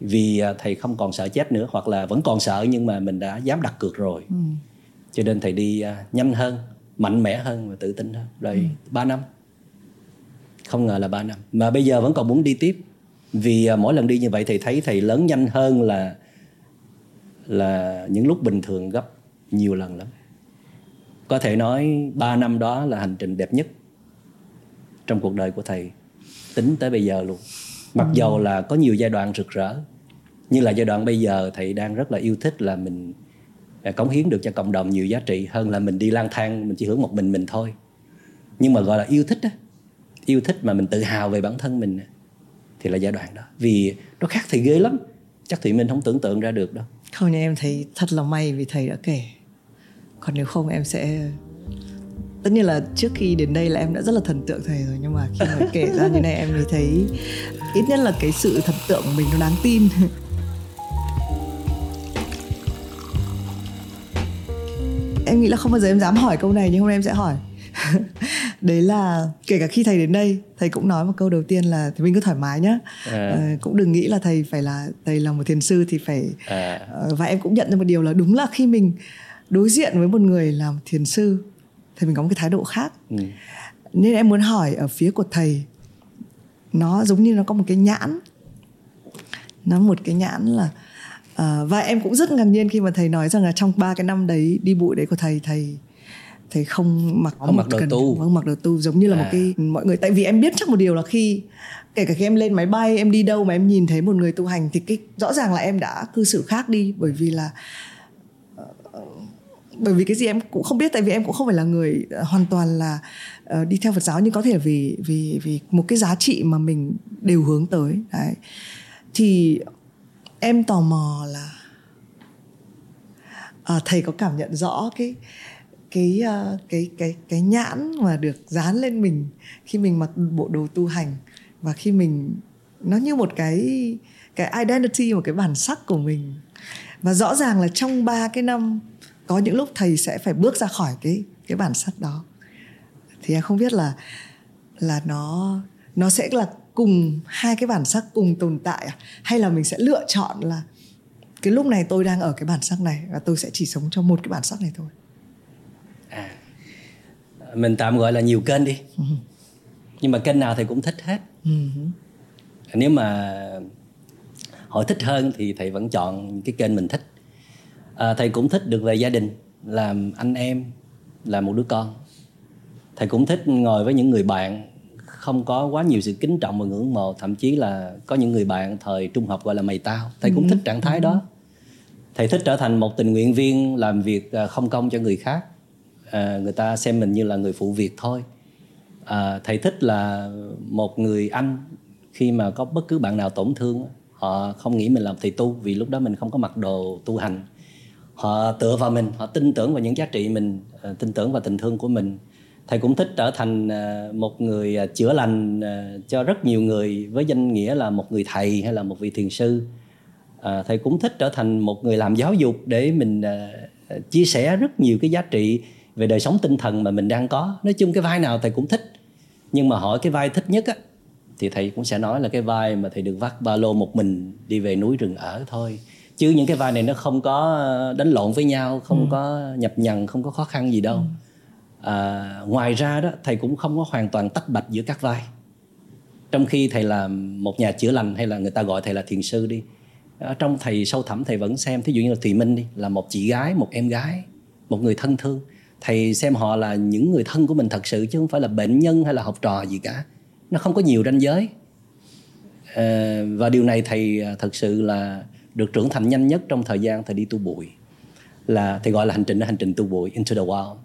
[SPEAKER 2] Vì à, thầy không còn sợ chết nữa hoặc là vẫn còn sợ nhưng mà mình đã dám đặt cược rồi. Ừ. cho nên thầy đi à, nhanh hơn mạnh mẽ hơn và tự tin hơn. Rồi ừ. 3 năm. Không ngờ là 3 năm. Mà bây giờ vẫn còn muốn đi tiếp. Vì mỗi lần đi như vậy thầy thấy thầy lớn nhanh hơn là là những lúc bình thường gấp nhiều lần lắm có thể nói 3 năm đó là hành trình đẹp nhất trong cuộc đời của thầy tính tới bây giờ luôn. Mặc dầu là có nhiều giai đoạn rực rỡ như là giai đoạn bây giờ thầy đang rất là yêu thích là mình à, cống hiến được cho cộng đồng nhiều giá trị hơn là mình đi lang thang mình chỉ hưởng một mình mình thôi. Nhưng mà gọi là yêu thích á yêu thích mà mình tự hào về bản thân mình thì là giai đoạn đó. Vì nó khác thầy ghê lắm. Chắc thì mình không tưởng tượng ra được đâu.
[SPEAKER 1] Không nhưng em thấy thật là may vì thầy đã kể còn nếu không em sẽ tất nhiên là trước khi đến đây là em đã rất là thần tượng thầy rồi nhưng mà khi mà kể ra như này em mới thấy ít nhất là cái sự thần tượng của mình nó đáng tin em nghĩ là không bao giờ em dám hỏi câu này nhưng hôm nay em sẽ hỏi đấy là kể cả khi thầy đến đây thầy cũng nói một câu đầu tiên là thì mình cứ thoải mái nhá à. ờ, cũng đừng nghĩ là thầy phải là thầy là một thiền sư thì phải à. Ờ, và em cũng nhận ra một điều là đúng là khi mình đối diện với một người làm thiền sư thì mình có một cái thái độ khác ừ. nên em muốn hỏi ở phía của thầy nó giống như nó có một cái nhãn nó một cái nhãn là uh, và em cũng rất ngạc nhiên khi mà thầy nói rằng là trong ba cái năm đấy đi bụi đấy của thầy thầy thầy không mặc
[SPEAKER 2] không mặc đồ cần, tu
[SPEAKER 1] không mặc đồ tu giống như là à. một cái mọi người tại vì em biết chắc một điều là khi kể cả khi em lên máy bay em đi đâu mà em nhìn thấy một người tu hành thì cái rõ ràng là em đã cư xử khác đi bởi vì là bởi vì cái gì em cũng không biết tại vì em cũng không phải là người ờ, hoàn toàn là uh, đi theo Phật giáo nhưng có thể vì vì vì một cái giá trị mà mình đều hướng tới. Đấy. Thì em tò mò là uh, thầy có cảm nhận rõ cái cái uh, cái cái cái nhãn mà được dán lên mình khi mình mặc bộ đồ tu hành và khi mình nó như một cái cái identity một cái bản sắc của mình. Và rõ ràng là trong ba cái năm có những lúc thầy sẽ phải bước ra khỏi cái cái bản sắc đó thì em không biết là là nó nó sẽ là cùng hai cái bản sắc cùng tồn tại à? hay là mình sẽ lựa chọn là cái lúc này tôi đang ở cái bản sắc này và tôi sẽ chỉ sống trong một cái bản sắc này thôi
[SPEAKER 2] à mình tạm gọi là nhiều kênh đi ừ. nhưng mà kênh nào thì cũng thích hết ừ. nếu mà hỏi thích hơn thì thầy vẫn chọn cái kênh mình thích à, thầy cũng thích được về gia đình làm anh em là một đứa con. Thầy cũng thích ngồi với những người bạn không có quá nhiều sự kính trọng và ngưỡng mộ thậm chí là có những người bạn thời trung học gọi là mày tao. Thầy cũng ừ. thích trạng thái đó. Thầy thích trở thành một tình nguyện viên làm việc à, không công cho người khác. À, người ta xem mình như là người phụ việc thôi. À, thầy thích là một người anh khi mà có bất cứ bạn nào tổn thương họ không nghĩ mình làm thầy tu vì lúc đó mình không có mặc đồ tu hành họ tựa vào mình, họ tin tưởng vào những giá trị mình ờ, tin tưởng vào tình thương của mình. Thầy cũng thích trở thành ờ, một người ờ, chữa lành cho rất nhiều người với danh nghĩa là một người thầy hay là một vị thiền sư. Thầy cũng thích trở thành một người làm giáo dục để mình chia sẻ rất nhiều cái giá trị về đời sống tinh thần mà mình đang có. Nói chung cái vai nào thầy cũng thích, nhưng mà hỏi cái vai thích nhất á, thì thầy cũng sẽ nói là cái vai mà thầy được vác ba lô một mình đi về núi rừng ở thôi chứ những cái vai này nó không có ờ, đánh lộn với nhau không ừ. có nhập nhằn không có khó khăn gì đâu. Ừ. à, ngoài ra đó thầy cũng không có hoàn toàn tách bạch giữa các vai. Trong khi thầy là một nhà chữa lành hay là người ta gọi thầy là thiền sư đi ở trong thầy sâu thẳm thầy vẫn xem thí dụ như là thùy minh đi là một chị gái một em gái một người thân thương. Thầy xem họ là những người thân của mình thật sự chứ không phải là bệnh nhân hay là học trò gì cả. Nó không có nhiều ranh giới. À, và điều này thầy ờ, thật sự là được trưởng thành nhanh nhất trong thời gian thầy đi tu bụi. Là thầy gọi là hành trình đó hành trình tu bụi into the wild.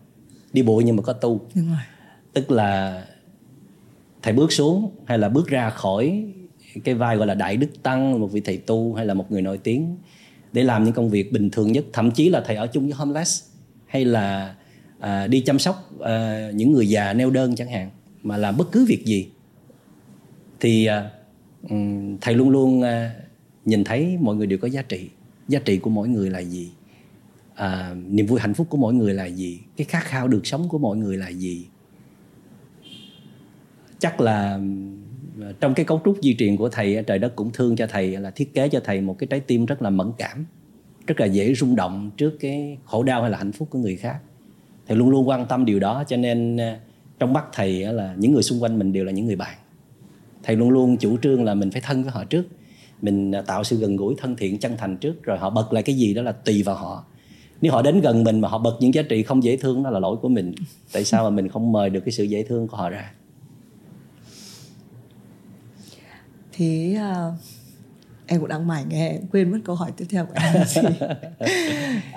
[SPEAKER 2] Đi bụi nhưng mà có tu. Đúng rồi. tức là thầy bước xuống hay là bước ra khỏi cái vai gọi là đại đức tăng một vị thầy tu hay là một người nổi tiếng để làm những công việc bình thường nhất. Thậm chí là thầy ở chung với homeless hay là à, đi chăm sóc à, những người già neo đơn chẳng hạn. Mà làm bất cứ việc gì. Thì à, thầy luôn luôn à, nhìn thấy mọi người đều có giá trị. Giá trị của mỗi người là gì? À, niềm vui hạnh phúc của mỗi người là gì? Cái khát khao được sống của mỗi người là gì? Chắc là à, trong cái cấu trúc di truyền của thầy trời đất cũng thương cho thầy là thiết kế cho thầy một cái trái tim rất là mẫn cảm rất là dễ rung động trước cái khổ đau hay là hạnh phúc của người khác. Thầy luôn luôn quan tâm điều đó cho nên à, trong mắt thầy là những người xung quanh mình đều là những người bạn. Thầy luôn luôn chủ trương là mình phải thân với họ trước mình à, tạo sự gần gũi thân thiện chân thành trước rồi họ bật lại cái gì đó là tùy vào họ. Nếu họ đến gần mình mà họ bật những giá trị không dễ thương đó là lỗi của mình. Tại sao mà mình không mời được cái sự dễ thương của họ ra?
[SPEAKER 1] Thì uh, em cũng đang mải nghe em quên mất câu hỏi tiếp theo của em là gì.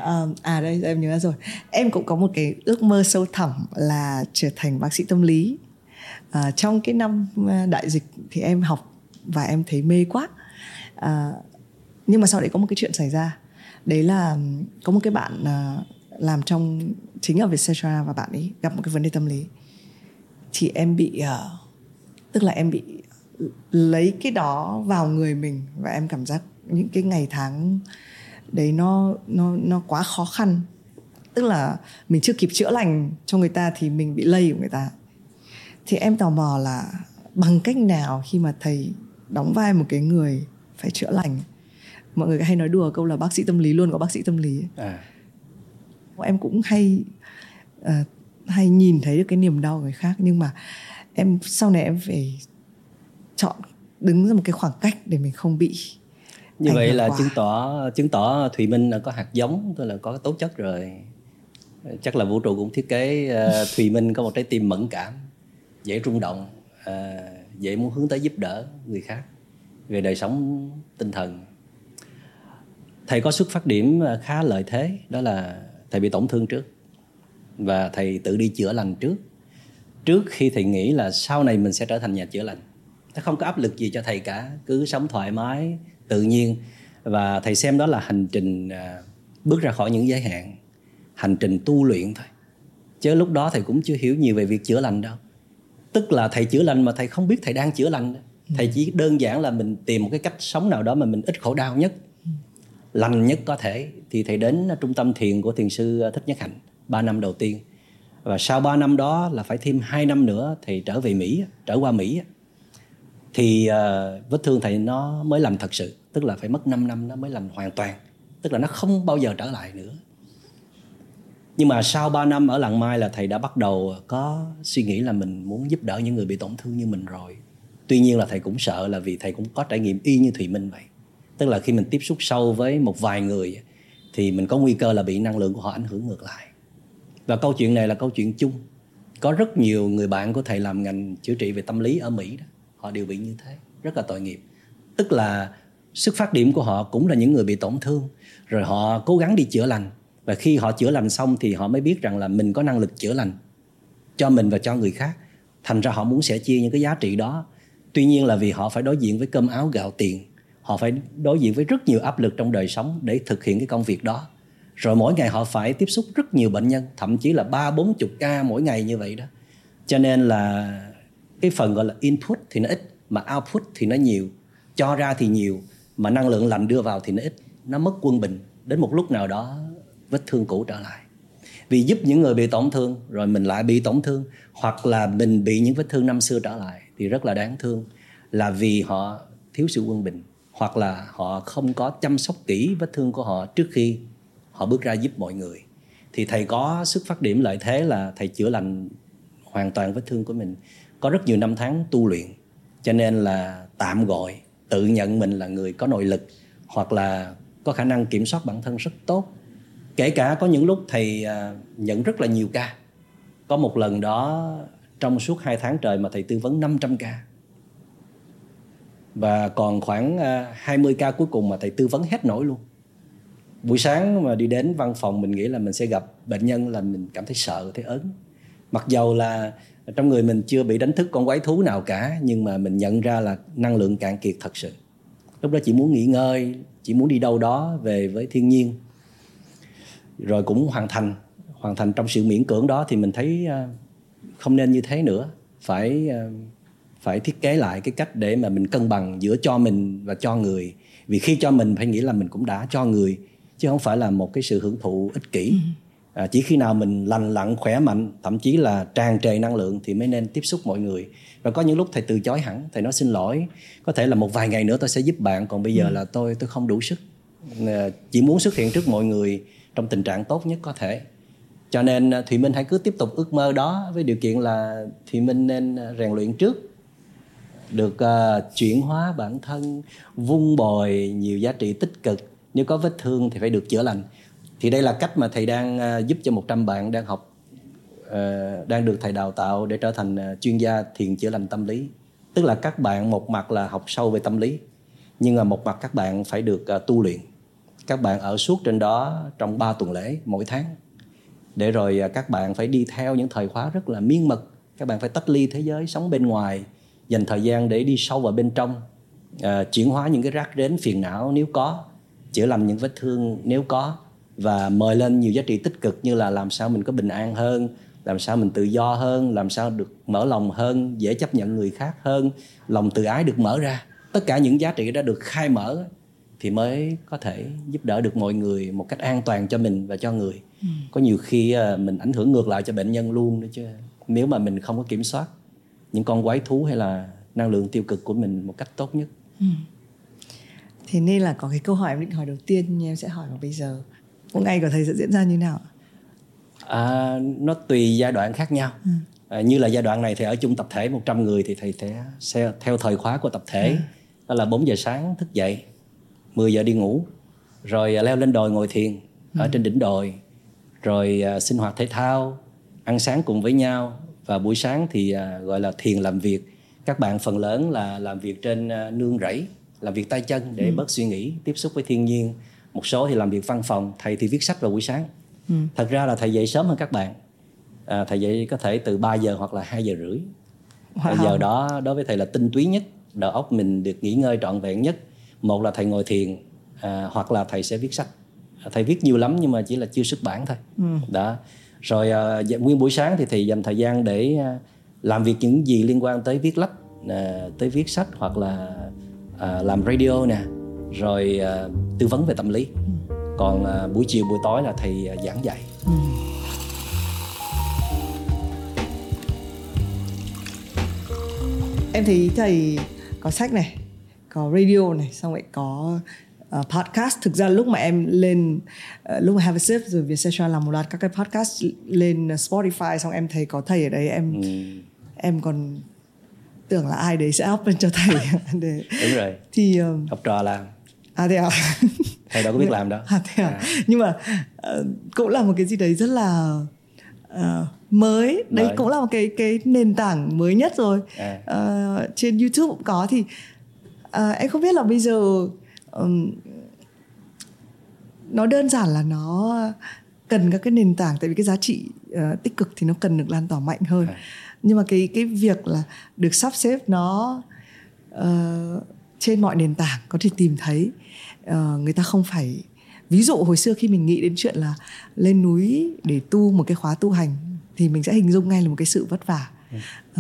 [SPEAKER 1] Um, à đây em nhớ rồi. Em cũng có một cái ước mơ sâu thẳm là trở thành bác sĩ tâm lý. Uh, trong cái năm đại dịch thì em học và em thấy mê quá à, nhưng mà sau đấy có một cái chuyện xảy ra. Đấy là có một cái bạn à, làm trong chính ở Vietcetera và bạn ấy gặp một cái vấn đề tâm lý. Thì em bị à, tức là em bị lấy cái đó vào người mình và em cảm giác những cái ngày tháng đấy nó nó nó quá khó khăn. Tức là mình chưa kịp chữa lành cho người ta thì mình bị lây của người ta. Thì em tò mò là bằng cách nào khi mà thầy đóng vai một cái người phải chữa lành. Mọi người hay nói đùa câu là bác sĩ tâm lý luôn có bác sĩ tâm lý. À. em cũng hay uh, hay nhìn thấy được cái niềm đau của người khác nhưng mà em sau này em phải chọn đứng ra một cái khoảng cách để mình không bị
[SPEAKER 2] như vậy là chứng tỏ chứng tỏ thùy minh là có hạt giống tức là có tố chất rồi. Chắc là vũ trụ cũng thiết kế uh, thùy minh có một trái tim mẫn cảm dễ rung động uh, dễ muốn hướng tới giúp đỡ người khác về đời sống tinh thần. Thầy có xuất phát điểm à, khá lợi thế, đó là thầy bị tổn thương trước và thầy tự đi chữa lành trước. Trước khi thầy nghĩ là sau này mình sẽ trở thành nhà chữa lành. Nó không có áp lực gì cho thầy cả, cứ sống thoải mái, tự nhiên. Và thầy xem đó là hành trình à, bước ra khỏi những giới hạn, hành trình tu luyện thôi. Chứ lúc đó thầy cũng chưa hiểu nhiều về việc chữa lành đâu. Tức là thầy chữa lành mà thầy không biết thầy đang chữa lành thầy chỉ đơn giản là mình tìm một cái cách sống nào đó mà mình ít khổ đau nhất lành nhất có thể. Thì thầy đến trung tâm thiền của thiền sư thích nhất hạnh 3 năm đầu tiên. Và sau 3 năm đó là phải thêm 2 năm nữa thì trở về Mỹ trở qua Mỹ. Thì uh, vết thương thầy nó mới lành thật sự tức là phải mất 5 năm nó mới lành hoàn toàn tức là nó không bao giờ trở lại nữa. Nhưng mà sau 3 năm ở làng mai là thầy đã bắt đầu có suy nghĩ là mình muốn giúp đỡ những người bị tổn thương như mình rồi tuy nhiên là thầy cũng sợ là vì thầy cũng có trải nghiệm y như thùy minh vậy. Tức là khi mình tiếp xúc sâu với một vài người thì mình có nguy cơ là bị năng lượng của họ ảnh hưởng ngược lại. Và câu chuyện này là câu chuyện chung. Có rất nhiều người bạn của thầy làm ngành chữa trị về tâm lý ở mỹ đó. Họ đều bị như thế. Rất là tội nghiệp. Tức là xuất phát điểm của họ cũng là những người bị tổn thương. Rồi họ cố gắng đi chữa lành. Và khi họ chữa lành xong thì họ mới biết rằng là mình có năng lực chữa lành cho mình và cho người khác. Thành ra họ muốn sẻ chia những cái giá trị đó tuy nhiên là vì họ phải đối diện với cơm áo gạo tiền, họ phải đối diện với rất nhiều áp lực trong đời sống để thực hiện cái công việc đó. Rồi mỗi ngày họ phải tiếp xúc rất nhiều bệnh nhân, thậm chí là ba, bốn chục ca mỗi ngày như vậy đó. Cho nên là cái phần gọi là input thì nó ít, mà output thì nó nhiều. Cho ra thì nhiều, mà năng lượng lành đưa vào thì nó ít. Nó mất quân bình, đến một lúc nào đó vết thương cũ trở lại. Vì giúp những người bị tổn thương, rồi mình lại bị tổn thương, hoặc là mình bị những vết thương năm xưa trở lại thì rất là đáng thương là vì họ thiếu sự quân bình hoặc là họ không có chăm sóc kỹ vết thương của họ trước khi họ bước ra giúp mọi người. Thì thầy có sức phát điểm lợi thế là thầy chữa lành hoàn toàn vết thương của mình. Có rất nhiều năm tháng tu luyện, cho nên là tạm gọi, tự nhận mình là người có nội lực hoặc là có khả năng kiểm soát bản thân rất tốt. Kể cả có những lúc thầy à, nhận rất là nhiều ca. Có một lần đó trong suốt 2 tháng trời mà thầy tư vấn 500 ca. Và còn khoảng à, 20 ca cuối cùng mà thầy tư vấn hết nổi luôn. Buổi sáng mà đi đến văn phòng mình nghĩ là mình sẽ gặp bệnh nhân là mình cảm thấy sợ, thấy ớn. Mặc dầu là trong người mình chưa bị đánh thức con quái thú nào cả, nhưng mà mình nhận ra là năng lượng cạn kiệt thật sự. Lúc đó chỉ muốn nghỉ ngơi, chỉ muốn đi đâu đó về với thiên nhiên. Rồi cũng hoàn thành hoàn thành trong sự miễn cưỡng đó thì mình thấy à, không nên như thế nữa. Phải à, phải thiết kế lại cái cách để mà mình cân bằng giữa cho mình và cho người. Vì khi cho mình phải nghĩ là mình cũng đã cho người chứ không phải là một cái sự hưởng thụ ích kỷ. Ừ. à, chỉ khi nào mình lành lặn khỏe mạnh thậm chí là tràn trề năng lượng thì mới nên tiếp xúc mọi người. Và có những lúc thầy từ chối hẳn thầy nói xin lỗi. Có thể là một vài ngày nữa tôi sẽ giúp bạn còn bây giờ ừ. là tôi tôi không đủ sức. À, chỉ muốn xuất hiện trước mọi người trong tình trạng tốt nhất có thể cho nên à, thùy minh hãy cứ tiếp tục ước mơ đó với điều kiện là thùy minh nên à, rèn luyện trước. Được uh, chuyển hóa bản thân vun bồi nhiều giá trị tích cực. Nếu có vết thương thì phải được chữa lành. Thì đây là cách mà thầy đang uh, giúp cho 100 bạn đang học uh, đang được thầy đào tạo để trở thành uh, chuyên gia thiền chữa lành tâm lý. Tức là các bạn một mặt là học sâu về tâm lý nhưng mà một mặt các bạn phải được uh, tu luyện. Các bạn ở suốt trên đó trong 3 tuần lễ mỗi tháng để rồi à, các bạn phải đi theo những thời khóa rất là miên mật. Các bạn phải tách ly thế giới sống bên ngoài dành thời gian để đi sâu vào bên trong uh, chuyển hóa những cái rác rến phiền não nếu có chữa lành những vết thương nếu có và mời lên nhiều giá trị tích cực như là làm sao mình có bình an hơn làm sao mình tự do hơn làm sao được mở lòng hơn dễ chấp nhận người khác hơn lòng tự ái được mở ra. Tất cả những giá trị đã được khai mở thì mới có thể giúp đỡ được mọi người một cách an toàn cho mình và cho người ừ. có nhiều khi ờ, mình ảnh hưởng ngược lại cho bệnh nhân luôn nữa chứ nếu mà mình không có kiểm soát những con quái thú hay là năng lượng tiêu cực của mình một cách tốt nhất ừ.
[SPEAKER 1] thế nên là có cái câu hỏi em định hỏi đầu tiên nhưng em sẽ hỏi vào bây giờ một ngày của thầy sẽ diễn ra như nào
[SPEAKER 2] à, nó tùy giai đoạn khác nhau ừ. à, như là giai đoạn này thì ở chung tập thể 100 người thì thầy sẽ theo thời khóa của tập thể ừ. đó là 4 giờ sáng thức dậy 10 giờ đi ngủ rồi à, leo lên đồi ngồi thiền ừ. ở trên đỉnh đồi rồi uh, sinh hoạt thể thao ăn sáng cùng với nhau và buổi sáng thì uh, gọi là thiền làm việc các bạn phần lớn là làm việc trên nương rẫy làm việc tay chân để ừ. bớt suy nghĩ tiếp xúc với thiên nhiên một số thì làm việc văn phòng thầy thì viết sách vào buổi sáng ừ. thật ra là thầy dậy sớm hơn các bạn à, thầy dậy có thể từ 3 giờ hoặc là 2 giờ rưỡi wow. giờ đó đối với thầy là tinh túy nhất đầu óc mình được nghỉ ngơi trọn vẹn nhất một là thầy ngồi thiền à, hoặc là thầy sẽ viết sách thầy viết nhiều lắm nhưng mà chỉ là chưa xuất bản thôi ừ. đó rồi à, nguyên buổi sáng thì thầy dành thời gian để à, làm việc những gì liên quan tới viết lách à, tới viết sách hoặc là à, làm radio nè rồi à, tư vấn về tâm lý ừ. còn à, buổi chiều buổi tối là thầy à, giảng dạy ừ.
[SPEAKER 1] em thấy thầy có sách này có radio này xong lại có uh, podcast. Thực ra lúc mà em lên uh, lúc mà Have a Sip rồi Vietcetera làm một loạt các cái podcast lên Spotify xong em thấy có thầy ở đấy em ừ. em còn tưởng là ai đấy sẽ up lên cho thầy.
[SPEAKER 2] Để đúng rồi.
[SPEAKER 1] thì um,
[SPEAKER 2] học trò làm.
[SPEAKER 1] À thế à
[SPEAKER 2] thầy đâu có biết làm đâu.
[SPEAKER 1] À thế à, à. nhưng mà uh, cũng là một cái gì đấy rất là uh, mới. Đấy mới. cũng là một cái cái nền tảng mới nhất rồi. À. uh, trên YouTube cũng có. Thì uh, em không biết là bây giờ um, nó đơn giản là nó cần các cái nền tảng tại vì cái giá trị uh, tích cực thì nó cần được lan tỏa mạnh hơn à. nhưng mà cái cái việc là được sắp xếp nó uh, trên mọi nền tảng có thể tìm thấy uh, người ta không phải ví dụ hồi xưa khi mình nghĩ đến chuyện là lên núi để tu một cái khóa tu hành thì mình sẽ hình dung ngay là một cái sự vất vả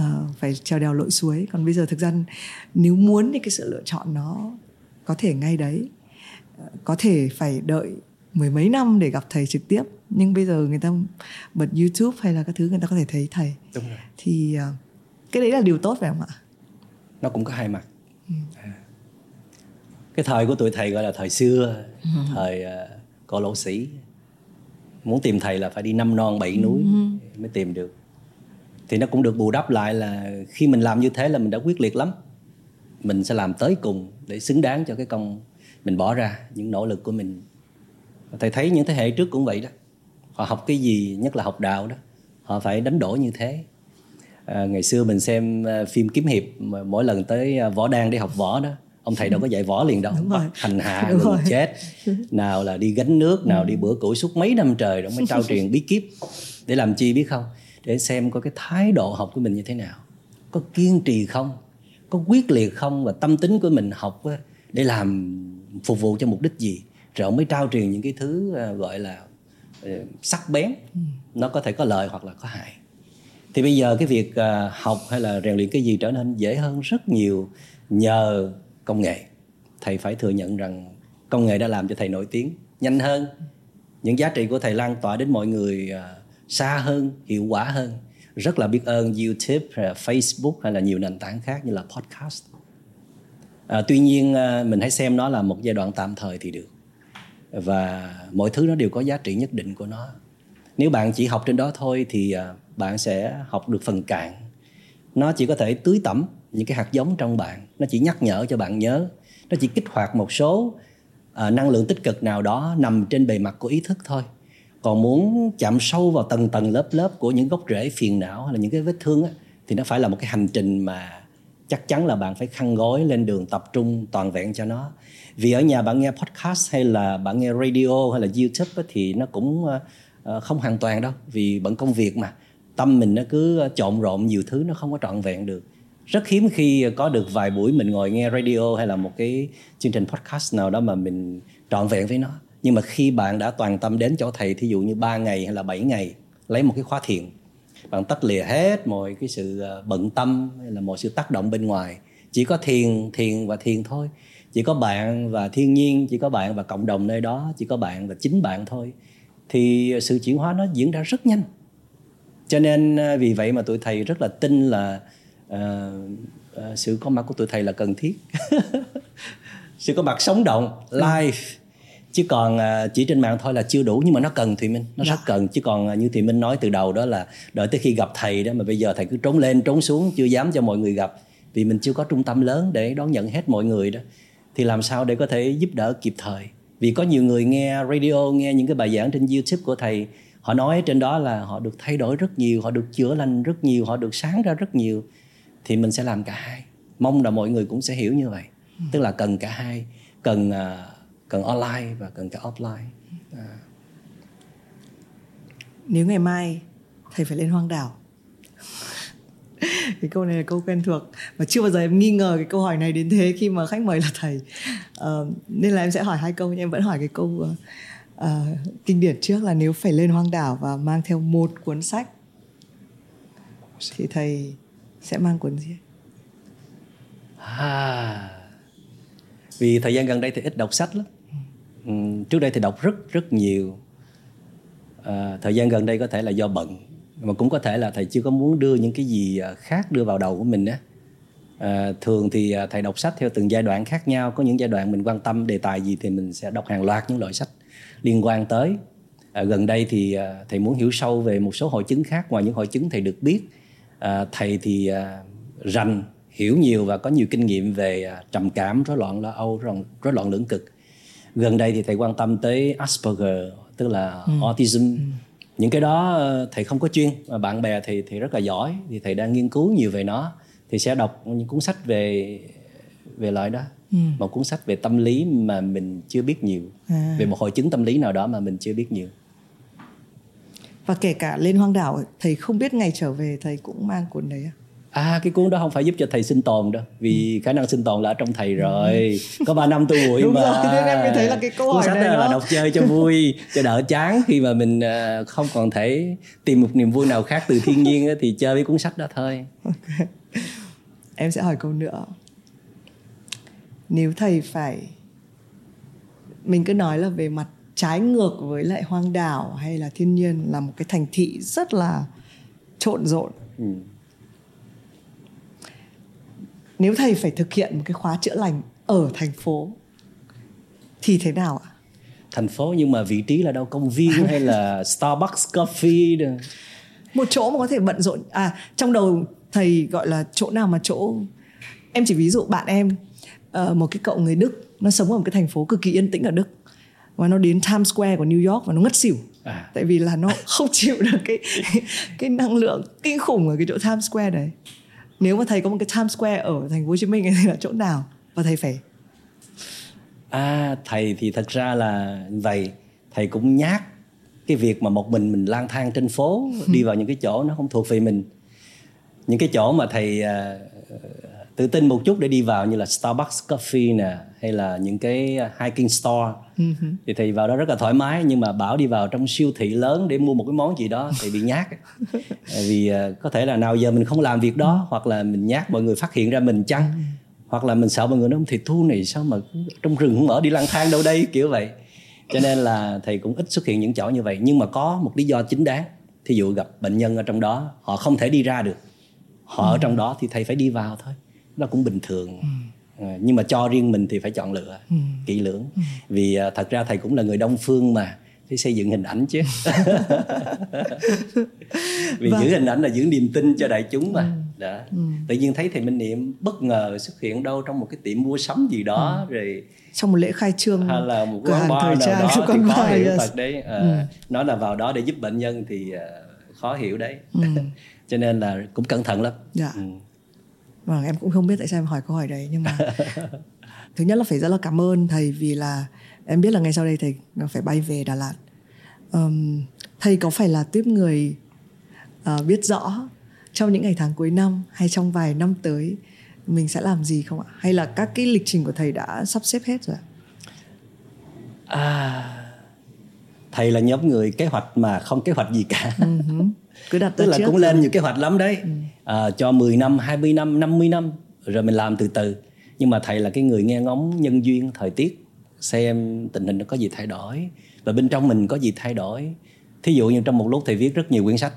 [SPEAKER 1] uh, phải trèo đèo lội suối còn bây giờ thực ra nếu muốn thì cái sự lựa chọn nó có thể ngay đấy uh, có thể phải đợi mười mấy năm để gặp thầy trực tiếp nhưng bây giờ người ta bật youtube hay là các thứ người ta có thể thấy thầy
[SPEAKER 2] Đúng rồi.
[SPEAKER 1] thì uh, cái đấy là điều tốt phải không ạ
[SPEAKER 2] nó cũng có hai mặt ừ. À. cái thời của tụi thầy gọi là thời xưa ừ. thời uh, cổ lỗ sĩ muốn tìm thầy là phải đi năm non bảy núi ừ. mới tìm được thì nó cũng được bù đắp lại là khi mình làm như thế là mình đã quyết liệt lắm. Mình sẽ làm tới cùng để xứng đáng cho cái công mình bỏ ra những nỗ lực của mình. Thầy thấy những thế hệ trước cũng vậy đó. Họ học cái gì nhất là học đạo đó họ phải đánh đổ như thế. À, ngày xưa mình xem à, phim kiếm hiệp mỗi lần tới à, võ đan để học võ đó ông thầy đâu có dạy võ liền đâu. Đúng rồi. hành hạ Đúng rồi. chết. Nào là đi gánh nước nào đi bữa củi suốt mấy năm trời rồi mới trao truyền bí kíp. Để làm chi biết không để xem có cái thái độ học của mình như thế nào. Có kiên trì không? Có quyết liệt không? Và tâm tính của mình học để làm phục vụ cho mục đích gì? Rồi ông mới trao truyền những cái thứ à, gọi là ờ, sắc bén. Ừ. nó có thể có lợi hoặc là có hại. Thì bây giờ cái việc à, học hay là rèn luyện cái gì trở nên dễ hơn rất nhiều nhờ công nghệ. Thầy phải thừa nhận rằng công nghệ đã làm cho thầy nổi tiếng nhanh hơn. Những giá trị của thầy lan tỏa đến mọi người xa hơn hiệu quả hơn. Rất là biết ơn YouTube hay Facebook hay là nhiều nền tảng khác như là podcast. À, tuy nhiên à, mình hãy xem nó là một giai đoạn tạm thời thì được. Và mọi thứ nó đều có giá trị nhất định của nó. Nếu bạn chỉ học trên đó thôi thì à, bạn sẽ học được phần cạn. Nó chỉ có thể tưới tẩm những cái hạt giống trong bạn. Nó chỉ nhắc nhở cho bạn nhớ. Nó chỉ kích hoạt một số à, năng lượng tích cực nào đó nằm trên bề mặt của ý thức thôi còn muốn chạm sâu vào tầng tầng lớp lớp của những gốc rễ phiền não hay là những cái vết thương á, thì nó phải là một cái hành trình mà chắc chắn là bạn phải khăn gói lên đường tập trung toàn vẹn cho nó. Vì ở nhà bạn nghe podcast hay là bạn nghe radio hay là youtube á, thì nó cũng ờ, ờ, không hoàn toàn đâu. Vì bận công việc mà tâm mình nó cứ ờ, trộn rộn nhiều thứ nó không có trọn vẹn được. Rất hiếm khi có được vài buổi mình ngồi nghe radio hay là một cái chương trình podcast nào đó mà mình trọn vẹn với nó nhưng mà khi bạn đã toàn tâm đến chỗ thầy thí dụ như 3 ngày hay là 7 ngày lấy một cái khóa thiền bạn tắt lìa hết mọi cái sự ờ, bận tâm hay là mọi sự tác động bên ngoài. Chỉ có thiền thiền và thiền thôi. Chỉ có bạn và thiên nhiên chỉ có bạn và cộng đồng nơi đó chỉ có bạn và chính bạn thôi. Thì sự chuyển hóa nó diễn ra rất nhanh. Cho nên ờ, vì vậy mà tụi thầy rất là tin là uh, uh, sự có mặt của tụi thầy là cần thiết. Sự có mặt sống động live chứ còn à, chỉ trên mạng thôi là chưa đủ nhưng mà nó cần thì minh. Nó dạ. rất cần. Chứ còn à, như thì minh nói từ đầu đó là đợi tới khi gặp thầy đó mà bây giờ thầy cứ trốn lên trốn xuống chưa dám cho mọi người gặp. Vì mình chưa có trung tâm lớn để đón nhận hết mọi người đó. Thì làm sao để có thể giúp đỡ kịp thời? Vì có nhiều người nghe radio nghe những cái bài giảng trên youtube của thầy họ nói trên đó là họ được thay đổi rất nhiều họ được chữa lành rất nhiều họ được sáng ra rất nhiều. Thì mình sẽ làm cả hai. Mong là mọi người cũng sẽ hiểu như vậy. Ừ. tức là cần cả hai. Cần uh, cần online và cần cả offline. À.
[SPEAKER 1] nếu ngày mai thầy phải lên hoang đảo cái câu này là câu quen thuộc. Và chưa bao giờ em nghi ngờ cái câu hỏi này đến thế khi mà khách mời là thầy. Uh, nên là em sẽ hỏi hai câu nhưng em vẫn hỏi cái câu uh, kinh điển trước là nếu phải lên hoang đảo và mang theo một cuốn sách thì thầy sẽ mang cuốn gì?
[SPEAKER 2] À, vì thời gian gần đây thì ít đọc sách lắm trước đây thì đọc rất rất nhiều. À, thời gian gần đây có thể là do bận mà cũng có thể là thầy chưa có muốn đưa những cái gì à, khác đưa vào đầu của mình á. À, thường thì à, thầy đọc sách theo từng giai đoạn khác nhau có những giai đoạn mình quan tâm đề tài gì thì mình sẽ đọc hàng loạt những loại sách liên quan tới. À, gần đây thì à, thầy muốn hiểu sâu về một số hội chứng khác ngoài những hội chứng thầy được biết. À, thầy thì à, rành hiểu nhiều và có nhiều kinh nghiệm về à, trầm cảm rối loạn lo âu rối loạn lưỡng cực gần đây thì thầy quan tâm tới Asperger tức là ừ. autism ừ. những cái đó ờ, thầy không có chuyên mà bạn bè thì thì rất là giỏi thì thầy đang nghiên cứu nhiều về nó thì sẽ đọc những cuốn sách về về loại đó ừ. một cuốn sách về tâm lý mà mình chưa biết nhiều à. về một hội chứng tâm lý nào đó mà mình chưa biết nhiều
[SPEAKER 1] và kể cả lên hoang đảo thầy không biết ngày trở về thầy cũng mang cuốn đấy à?
[SPEAKER 2] À cái cuốn đó không phải giúp cho thầy sinh tồn đâu vì khả năng sinh tồn là ở trong thầy rồi. Có 3 năm tu bụi
[SPEAKER 1] Đúng
[SPEAKER 2] mà.
[SPEAKER 1] rồi, nên em mới thấy là cái câu
[SPEAKER 2] cuốn
[SPEAKER 1] hỏi
[SPEAKER 2] sách
[SPEAKER 1] này
[SPEAKER 2] đó là đọc chơi cho vui cho đỡ chán. Khi mà mình à, không còn thể tìm một niềm vui nào khác từ thiên nhiên thì chơi với cuốn sách đó thôi. Okay.
[SPEAKER 1] em sẽ hỏi câu nữa. Nếu thầy phải mình cứ nói là về mặt trái ngược với lại hoang đảo hay là thiên nhiên là một cái thành thị rất là trộn rộn. Ừ nếu thầy phải thực hiện một cái khóa chữa lành ở thành phố thì thế nào ạ?
[SPEAKER 2] Thành phố nhưng mà vị trí là đâu? Công viên hay là Starbucks coffee đâu.
[SPEAKER 1] một chỗ mà có thể bận rộn. À trong đầu thầy gọi là chỗ nào mà chỗ em chỉ ví dụ bạn em uh, một cái cậu người Đức. Nó sống ở một cái thành phố cực kỳ yên tĩnh ở Đức. Và nó đến Times Square của New York và nó ngất xỉu. À. tại vì là nó không chịu được cái cái năng lượng kinh khủng ở cái chỗ Times Square đấy nếu mà thầy có một cái Times Square ở thành phố Hồ Chí Minh thì là chỗ nào và thầy phải?
[SPEAKER 2] À thầy thì thật ra là vậy. Thầy cũng nhát cái việc mà một mình mình lang thang trên phố đi vào những cái chỗ nó không thuộc về mình. Những cái chỗ mà thầy uh, tự tin một chút để đi vào như là Starbucks Coffee nè hay là những cái hiking store uh-huh. thì thầy vào đó rất là thoải mái nhưng mà bảo đi vào trong siêu thị lớn để mua một cái món gì đó thì bị nhát vì uh, có thể là nào giờ mình không làm việc đó hoặc là mình nhát mọi người phát hiện ra mình chăng hoặc là mình sợ mọi người nói thì thu này sao mà trong rừng không ở đi lang thang đâu đây? Kiểu vậy. Cho nên là thầy cũng ít xuất hiện những chỗ như vậy. Nhưng mà có một lý do chính đáng. Thí dụ gặp bệnh nhân ở trong đó họ không thể đi ra được. Họ ừ. ở trong đó thì thầy phải đi vào thôi. Đó cũng bình thường. Ừ. à, nhưng mà cho riêng mình thì phải chọn lựa ừ. kỹ lưỡng ừ. vì à, thật ra thầy cũng là người đông phương mà phải xây dựng hình ảnh chứ vì vâng. giữ hình ảnh là giữ niềm tin cho đại chúng mà ừ. đó ừ. tự nhiên thấy thầy minh niệm bất ngờ xuất hiện đâu trong một cái tiệm mua sắm gì đó ừ. rồi
[SPEAKER 1] trong một lễ khai trương
[SPEAKER 2] hay là một quán bar nào đó thì có hiểu yes. thật đấy à, ừ. nói là vào đó để giúp bệnh nhân thì uh, khó hiểu đấy ừ. cho nên là cũng cẩn thận lắm
[SPEAKER 1] dạ. ừ. Vâng em cũng không biết tại sao em hỏi câu hỏi đấy nhưng mà thứ nhất là phải rất là cảm ơn thầy vì là em biết là ngày sau đây thầy phải bay về Đà Lạt. Um, thầy có phải là tiếp người uh, biết rõ trong những ngày tháng cuối năm hay trong vài năm tới mình sẽ làm gì không ạ? Hay là các cái lịch trình của thầy đã sắp xếp hết rồi
[SPEAKER 2] à thầy là nhóm người kế hoạch mà không kế hoạch gì cả. Uh-huh.
[SPEAKER 1] Cứ đặt
[SPEAKER 2] tức là cũng lên nhiều kế hoạch lắm đấy. Uh à, cho 10 năm 20 năm 50 năm rồi mình làm từ từ. Nhưng mà thầy là cái người nghe ngóng nhân duyên thời tiết xem tình hình nó có gì thay đổi và bên trong mình có gì thay đổi. Thí dụ như trong một lúc thầy viết rất nhiều quyển sách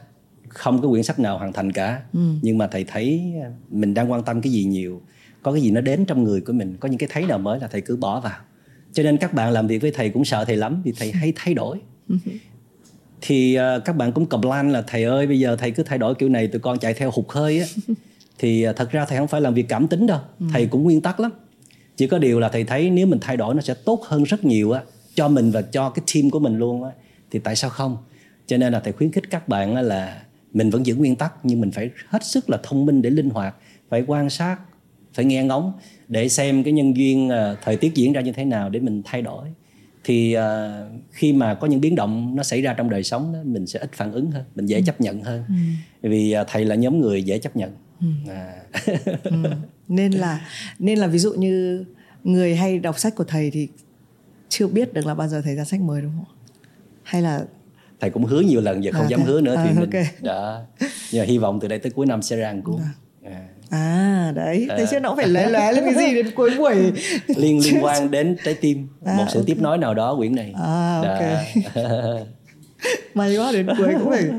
[SPEAKER 2] không có quyển sách nào hoàn thành cả. Ừ. nhưng mà thầy thấy mình đang quan tâm cái gì nhiều có cái gì nó đến trong người của mình có những cái thấy nào mới là thầy cứ bỏ vào. Cho nên các bạn làm việc với thầy cũng sợ thầy lắm vì thầy hay thay đổi. Ừ. thì uh, các bạn cũng complain là thầy ơi bây giờ thầy cứ thay đổi kiểu này tụi con chạy theo hụt hơi á. Thì uh, thật ra thầy không phải làm việc cảm tính đâu ừ. thầy cũng nguyên tắc lắm. Chỉ có điều là thầy thấy nếu mình thay đổi nó sẽ tốt hơn rất nhiều á cho mình và cho cái team của mình luôn á. Thì tại sao không? Cho nên là thầy khuyến khích các bạn là mình vẫn giữ nguyên tắc nhưng mình phải hết sức là thông minh để linh hoạt phải quan sát phải nghe ngóng để xem cái nhân duyên uh, thời tiết diễn ra như thế nào để mình thay đổi thì uh, khi mà có những biến động nó xảy ra trong đời sống đó, mình sẽ ít phản ứng hơn mình dễ ừ. chấp nhận hơn ừ. vì uh, thầy là nhóm người dễ chấp nhận ừ. À.
[SPEAKER 1] ừ. nên là nên là ví dụ như người hay đọc sách của thầy thì chưa biết được là bao giờ thầy ra sách mới đúng không hay là
[SPEAKER 2] thầy cũng hứa nhiều lần giờ không à, dám hứa nữa à, thì okay. mình đã nhưng mà hy vọng từ đây tới cuối năm sẽ ra cuốn
[SPEAKER 1] à. à. À đấy. À. thế chứ nó phải lóe lóe lên cái gì đến cuối buổi.
[SPEAKER 2] Liên liên quan đến trái tim. À, một sự okay. tiếp nối nào đó quyển này.
[SPEAKER 1] À ok. May quá đến cuối cũng phải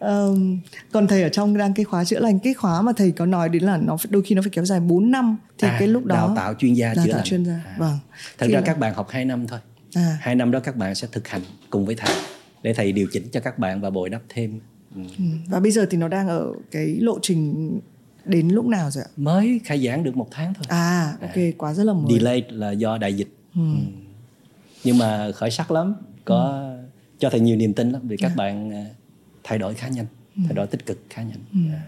[SPEAKER 1] um, còn thầy ở trong đang cái khóa chữa lành cái khóa mà thầy có nói đến là nó đôi khi nó phải kéo dài 4 năm. Thì à, cái lúc đó
[SPEAKER 2] đào tạo chuyên gia
[SPEAKER 1] đào
[SPEAKER 2] chữa
[SPEAKER 1] tạo
[SPEAKER 2] lành.
[SPEAKER 1] chuyên gia. À. vâng.
[SPEAKER 2] Thật thì ra là... các bạn học 2 năm thôi. À. 2 năm đó các bạn sẽ thực hành cùng với thầy để thầy điều chỉnh cho các bạn và bồi đắp thêm
[SPEAKER 1] ừ. Và bây giờ thì nó đang ở cái lộ trình đến lúc nào rồi ạ
[SPEAKER 2] mới khai giảng được một tháng thôi
[SPEAKER 1] à ok à. quá rất là mới
[SPEAKER 2] delay là do đại dịch ừ. Ừ. nhưng mà khởi sắc lắm có ừ. cho thầy nhiều niềm tin lắm vì các. Dạ. bạn à, thay đổi khá nhanh ừ. thay đổi tích cực khá nhanh ừ. Dạ.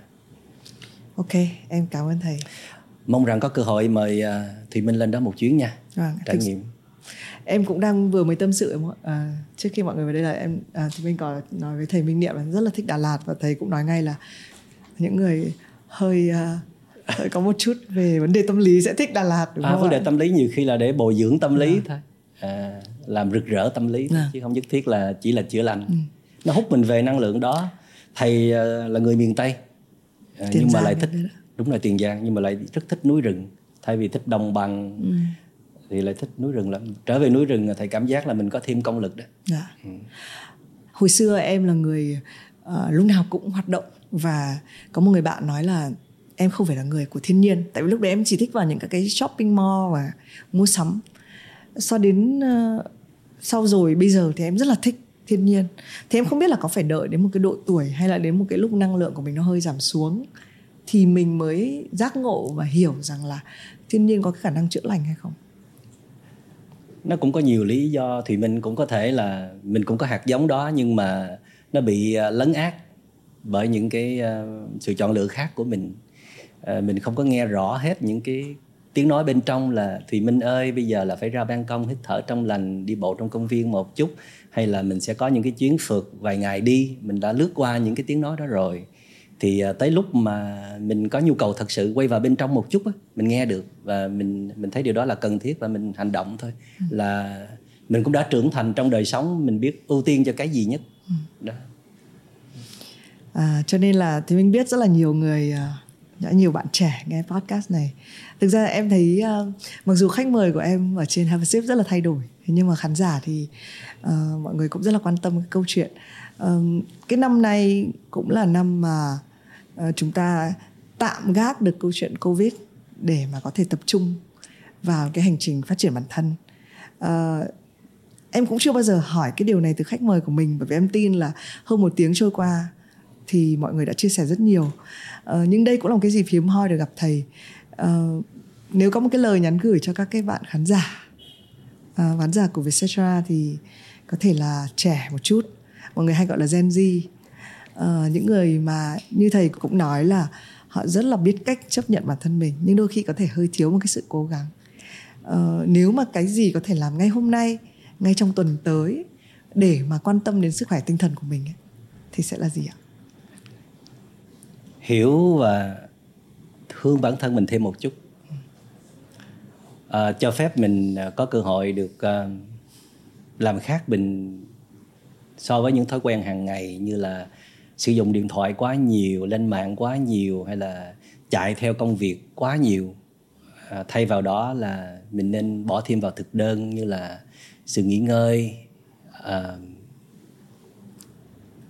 [SPEAKER 1] ok em cảm ơn thầy
[SPEAKER 2] mong rằng có cơ hội mời uh, thùy minh lên đó một chuyến nha vâng, trải nghiệm
[SPEAKER 1] em cũng đang vừa mới tâm sự à, trước khi mọi người vào đây là em à, thì mình có nói với thầy Minh Niệm là rất là thích Đà Lạt và thầy cũng nói ngay là những người hơi uh, hơi có một chút về vấn đề tâm lý sẽ thích Đà Lạt đúng
[SPEAKER 2] à,
[SPEAKER 1] không
[SPEAKER 2] vấn đề tâm lý nhiều khi là để bồi dưỡng tâm lý. À. thôi. À, làm rực rỡ tâm lý à. chứ không nhất thiết là chỉ là chữa lành. Ừ. nó hút mình về năng lượng đó. Thầy uh, là người miền Tây. Uh, nhưng mà lại thích đúng là tiền giang nhưng mà lại rất thích núi rừng thay vì thích đồng bằng. Ừ thì lại thích núi rừng lắm. Trở về núi rừng thầy cảm giác là mình có thêm công lực đó. Dạ. ừ.
[SPEAKER 1] hồi xưa em là người uh, lúc nào cũng hoạt động và có một người bạn nói là em không phải là người của thiên nhiên. Tại vì lúc đấy em chỉ thích vào những cái shopping mall và mua sắm. Sau đến uh, sau rồi bây giờ thì em rất là thích thiên nhiên. Thì em không biết là có phải đợi đến một cái độ tuổi hay là đến một cái lúc năng lượng của mình nó hơi giảm xuống thì mình mới giác ngộ và hiểu rằng là thiên nhiên có cái khả năng chữa lành hay không
[SPEAKER 2] nó cũng có nhiều lý do, thì mình cũng có thể là mình cũng có hạt giống đó, nhưng mà nó bị à, lấn át bởi những cái à, sự chọn lựa khác của mình. À, mình không có nghe rõ hết những cái tiếng nói bên trong là thùy minh ơi, bây giờ là phải ra ban công, hít thở trong lành, đi bộ trong công viên một chút, hay là mình sẽ có những cái chuyến phượt vài ngày đi, mình đã lướt qua những cái tiếng nói đó rồi thì à, tới lúc mà mình có nhu cầu thật sự quay vào bên trong một chút á mình nghe được và mình mình thấy điều đó là cần thiết và mình hành động thôi. Ừ. là mình cũng đã trưởng thành trong đời sống mình biết ưu tiên cho cái gì nhất. Ừ. đó.
[SPEAKER 1] À, cho nên là thì mình biết rất là nhiều người à, nhiều bạn trẻ nghe podcast này. Thực ra em thấy uh, mặc dù khách mời của em ở trên Have a Sip rất là thay đổi nhưng mà khán giả thì uh, mọi người cũng rất là quan tâm cái câu chuyện. Uh, cái năm nay cũng là năm mà Ờ, chúng ta tạm gác được câu chuyện covid để mà có thể tập trung vào cái hành trình phát triển bản thân. À, em cũng chưa bao giờ hỏi cái điều này từ khách mời của mình bởi vì em tin là hơn một tiếng trôi qua thì mọi người đã chia sẻ rất nhiều. À, nhưng đây cũng là một cái dịp hiếm hoi được gặp thầy. À, nếu có một cái lời nhắn gửi cho các cái bạn khán giả à, khán giả của Vietcetera thì có thể là trẻ một chút. Mọi người hay gọi là Gen Z uh, những người mà như thầy cũng nói là họ rất là biết cách chấp nhận bản thân mình nhưng đôi khi có thể hơi thiếu một cái sự cố gắng. Uh, nếu mà cái gì có thể làm ngay hôm nay ngay trong tuần tới để mà quan tâm đến sức khỏe tinh thần của mình ấy, thì sẽ là gì ạ?
[SPEAKER 2] Hiểu và thương bản thân mình thêm một chút. À, cho phép mình có cơ hội được uh, làm khác mình so với những thói quen hàng ngày như là sử dụng điện thoại quá nhiều lên mạng quá nhiều hay là chạy theo công việc quá nhiều à, thay vào đó là mình nên bỏ thêm vào thực đơn như là sự nghỉ ngơi à,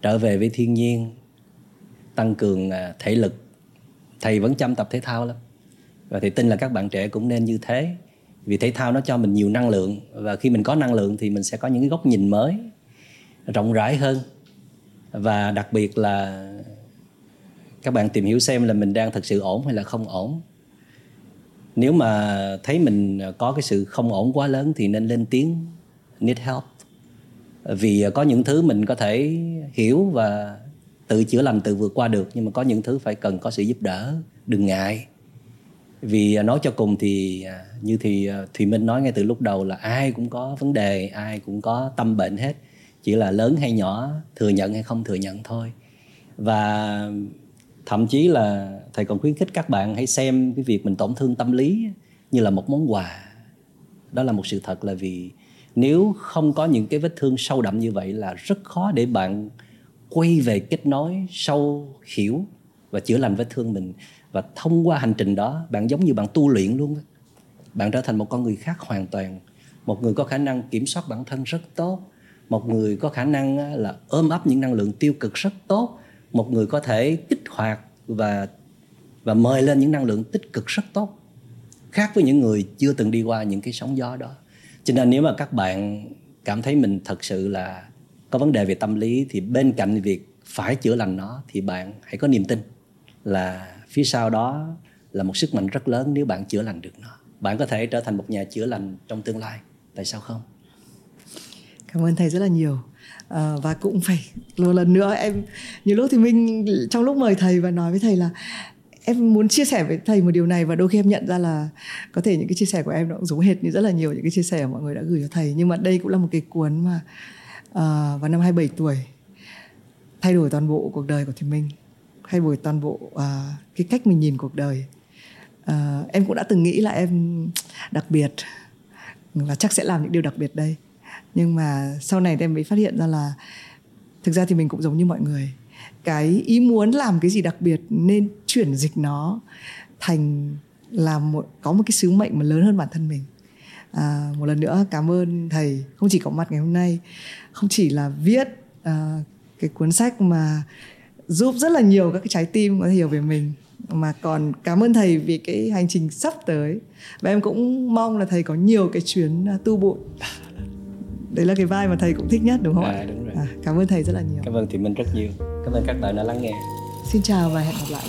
[SPEAKER 2] trở về với thiên nhiên tăng cường à, thể lực. Thầy vẫn chăm tập thể thao lắm. Và thầy tin là các bạn trẻ cũng nên như thế vì thể thao nó cho mình nhiều năng lượng và khi mình có năng lượng thì mình sẽ có những cái góc nhìn mới rộng rãi hơn và đặc biệt là các bạn tìm hiểu xem là mình đang thực sự ổn hay là không ổn. Nếu mà thấy mình có cái sự không ổn quá lớn thì nên lên tiếng, need help. Vì có những thứ mình có thể hiểu và tự chữa lành, tự vượt qua được, nhưng mà có những thứ phải cần có sự giúp đỡ, đừng ngại. Vì nói cho cùng thì à, như thì à, thùy minh nói ngay từ lúc đầu là ai cũng có vấn đề, ai cũng có tâm bệnh hết chỉ là lớn hay nhỏ, thừa nhận hay không thừa nhận thôi. Và thậm chí là thầy còn khuyến khích các bạn hãy xem cái việc mình tổn thương tâm lý như là một món quà. Đó là một sự thật là vì nếu không có những cái vết thương sâu đậm như vậy là rất khó để bạn quay về kết nối, sâu hiểu và chữa lành vết thương mình. Và thông qua hành trình đó, bạn giống như bạn tu luyện luôn bạn trở thành một con người khác hoàn toàn. Một người có khả năng kiểm soát bản thân rất tốt một người có khả năng là ôm ấp những năng lượng tiêu cực rất tốt. Một người có thể kích hoạt và và mời lên những năng lượng tích cực rất tốt, khác với những người chưa từng đi qua những cái sóng gió đó. Cho nên nếu mà các bạn cảm thấy mình thật sự là có vấn đề về tâm lý, thì bên cạnh việc phải chữa lành nó, thì bạn hãy có niềm tin là phía sau đó là một sức mạnh rất lớn nếu bạn chữa lành được nó. Bạn có thể trở thành một nhà chữa lành trong tương lai, tại sao không?
[SPEAKER 1] Cảm ơn thầy rất là nhiều. À, và cũng phải một lần nữa em nhiều lúc thì mình trong lúc mời thầy và nói với thầy là em muốn chia sẻ với thầy một điều này và đôi khi em nhận ra là có thể những cái chia sẻ của em nó cũng giống hệt như rất là nhiều những cái chia sẻ mọi người đã gửi cho thầy. Nhưng mà đây cũng là một cái cuốn mà uh, vào năm 27 tuổi thay đổi toàn bộ cuộc đời của thì Minh thay đổi toàn bộ uh, cái cách mình nhìn cuộc đời. Uh, em cũng đã từng nghĩ là em đặc biệt và chắc sẽ làm những điều đặc biệt đây nhưng mà sau này em mới phát hiện ra là thực ra thì mình cũng giống như mọi người. Cái ý muốn làm cái gì đặc biệt nên chuyển dịch nó thành làm một có một cái sứ mệnh mà lớn hơn bản thân mình. À, một lần nữa cảm ơn thầy không chỉ có mặt ngày hôm nay không chỉ là viết à, cái cuốn sách mà giúp rất là nhiều các cái trái tim có thể hiểu về mình mà còn cảm ơn thầy vì cái hành trình sắp tới. Và em cũng mong là thầy có nhiều cái chuyến à, tu bụi đấy là cái vai mà thầy cũng thích nhất đúng không
[SPEAKER 2] à,
[SPEAKER 1] ạ
[SPEAKER 2] đúng rồi.
[SPEAKER 1] À, cảm ơn thầy rất là nhiều.
[SPEAKER 2] Cảm ơn thì mình rất nhiều. Cảm ơn các bạn đã lắng nghe.
[SPEAKER 1] Xin chào và hẹn gặp lại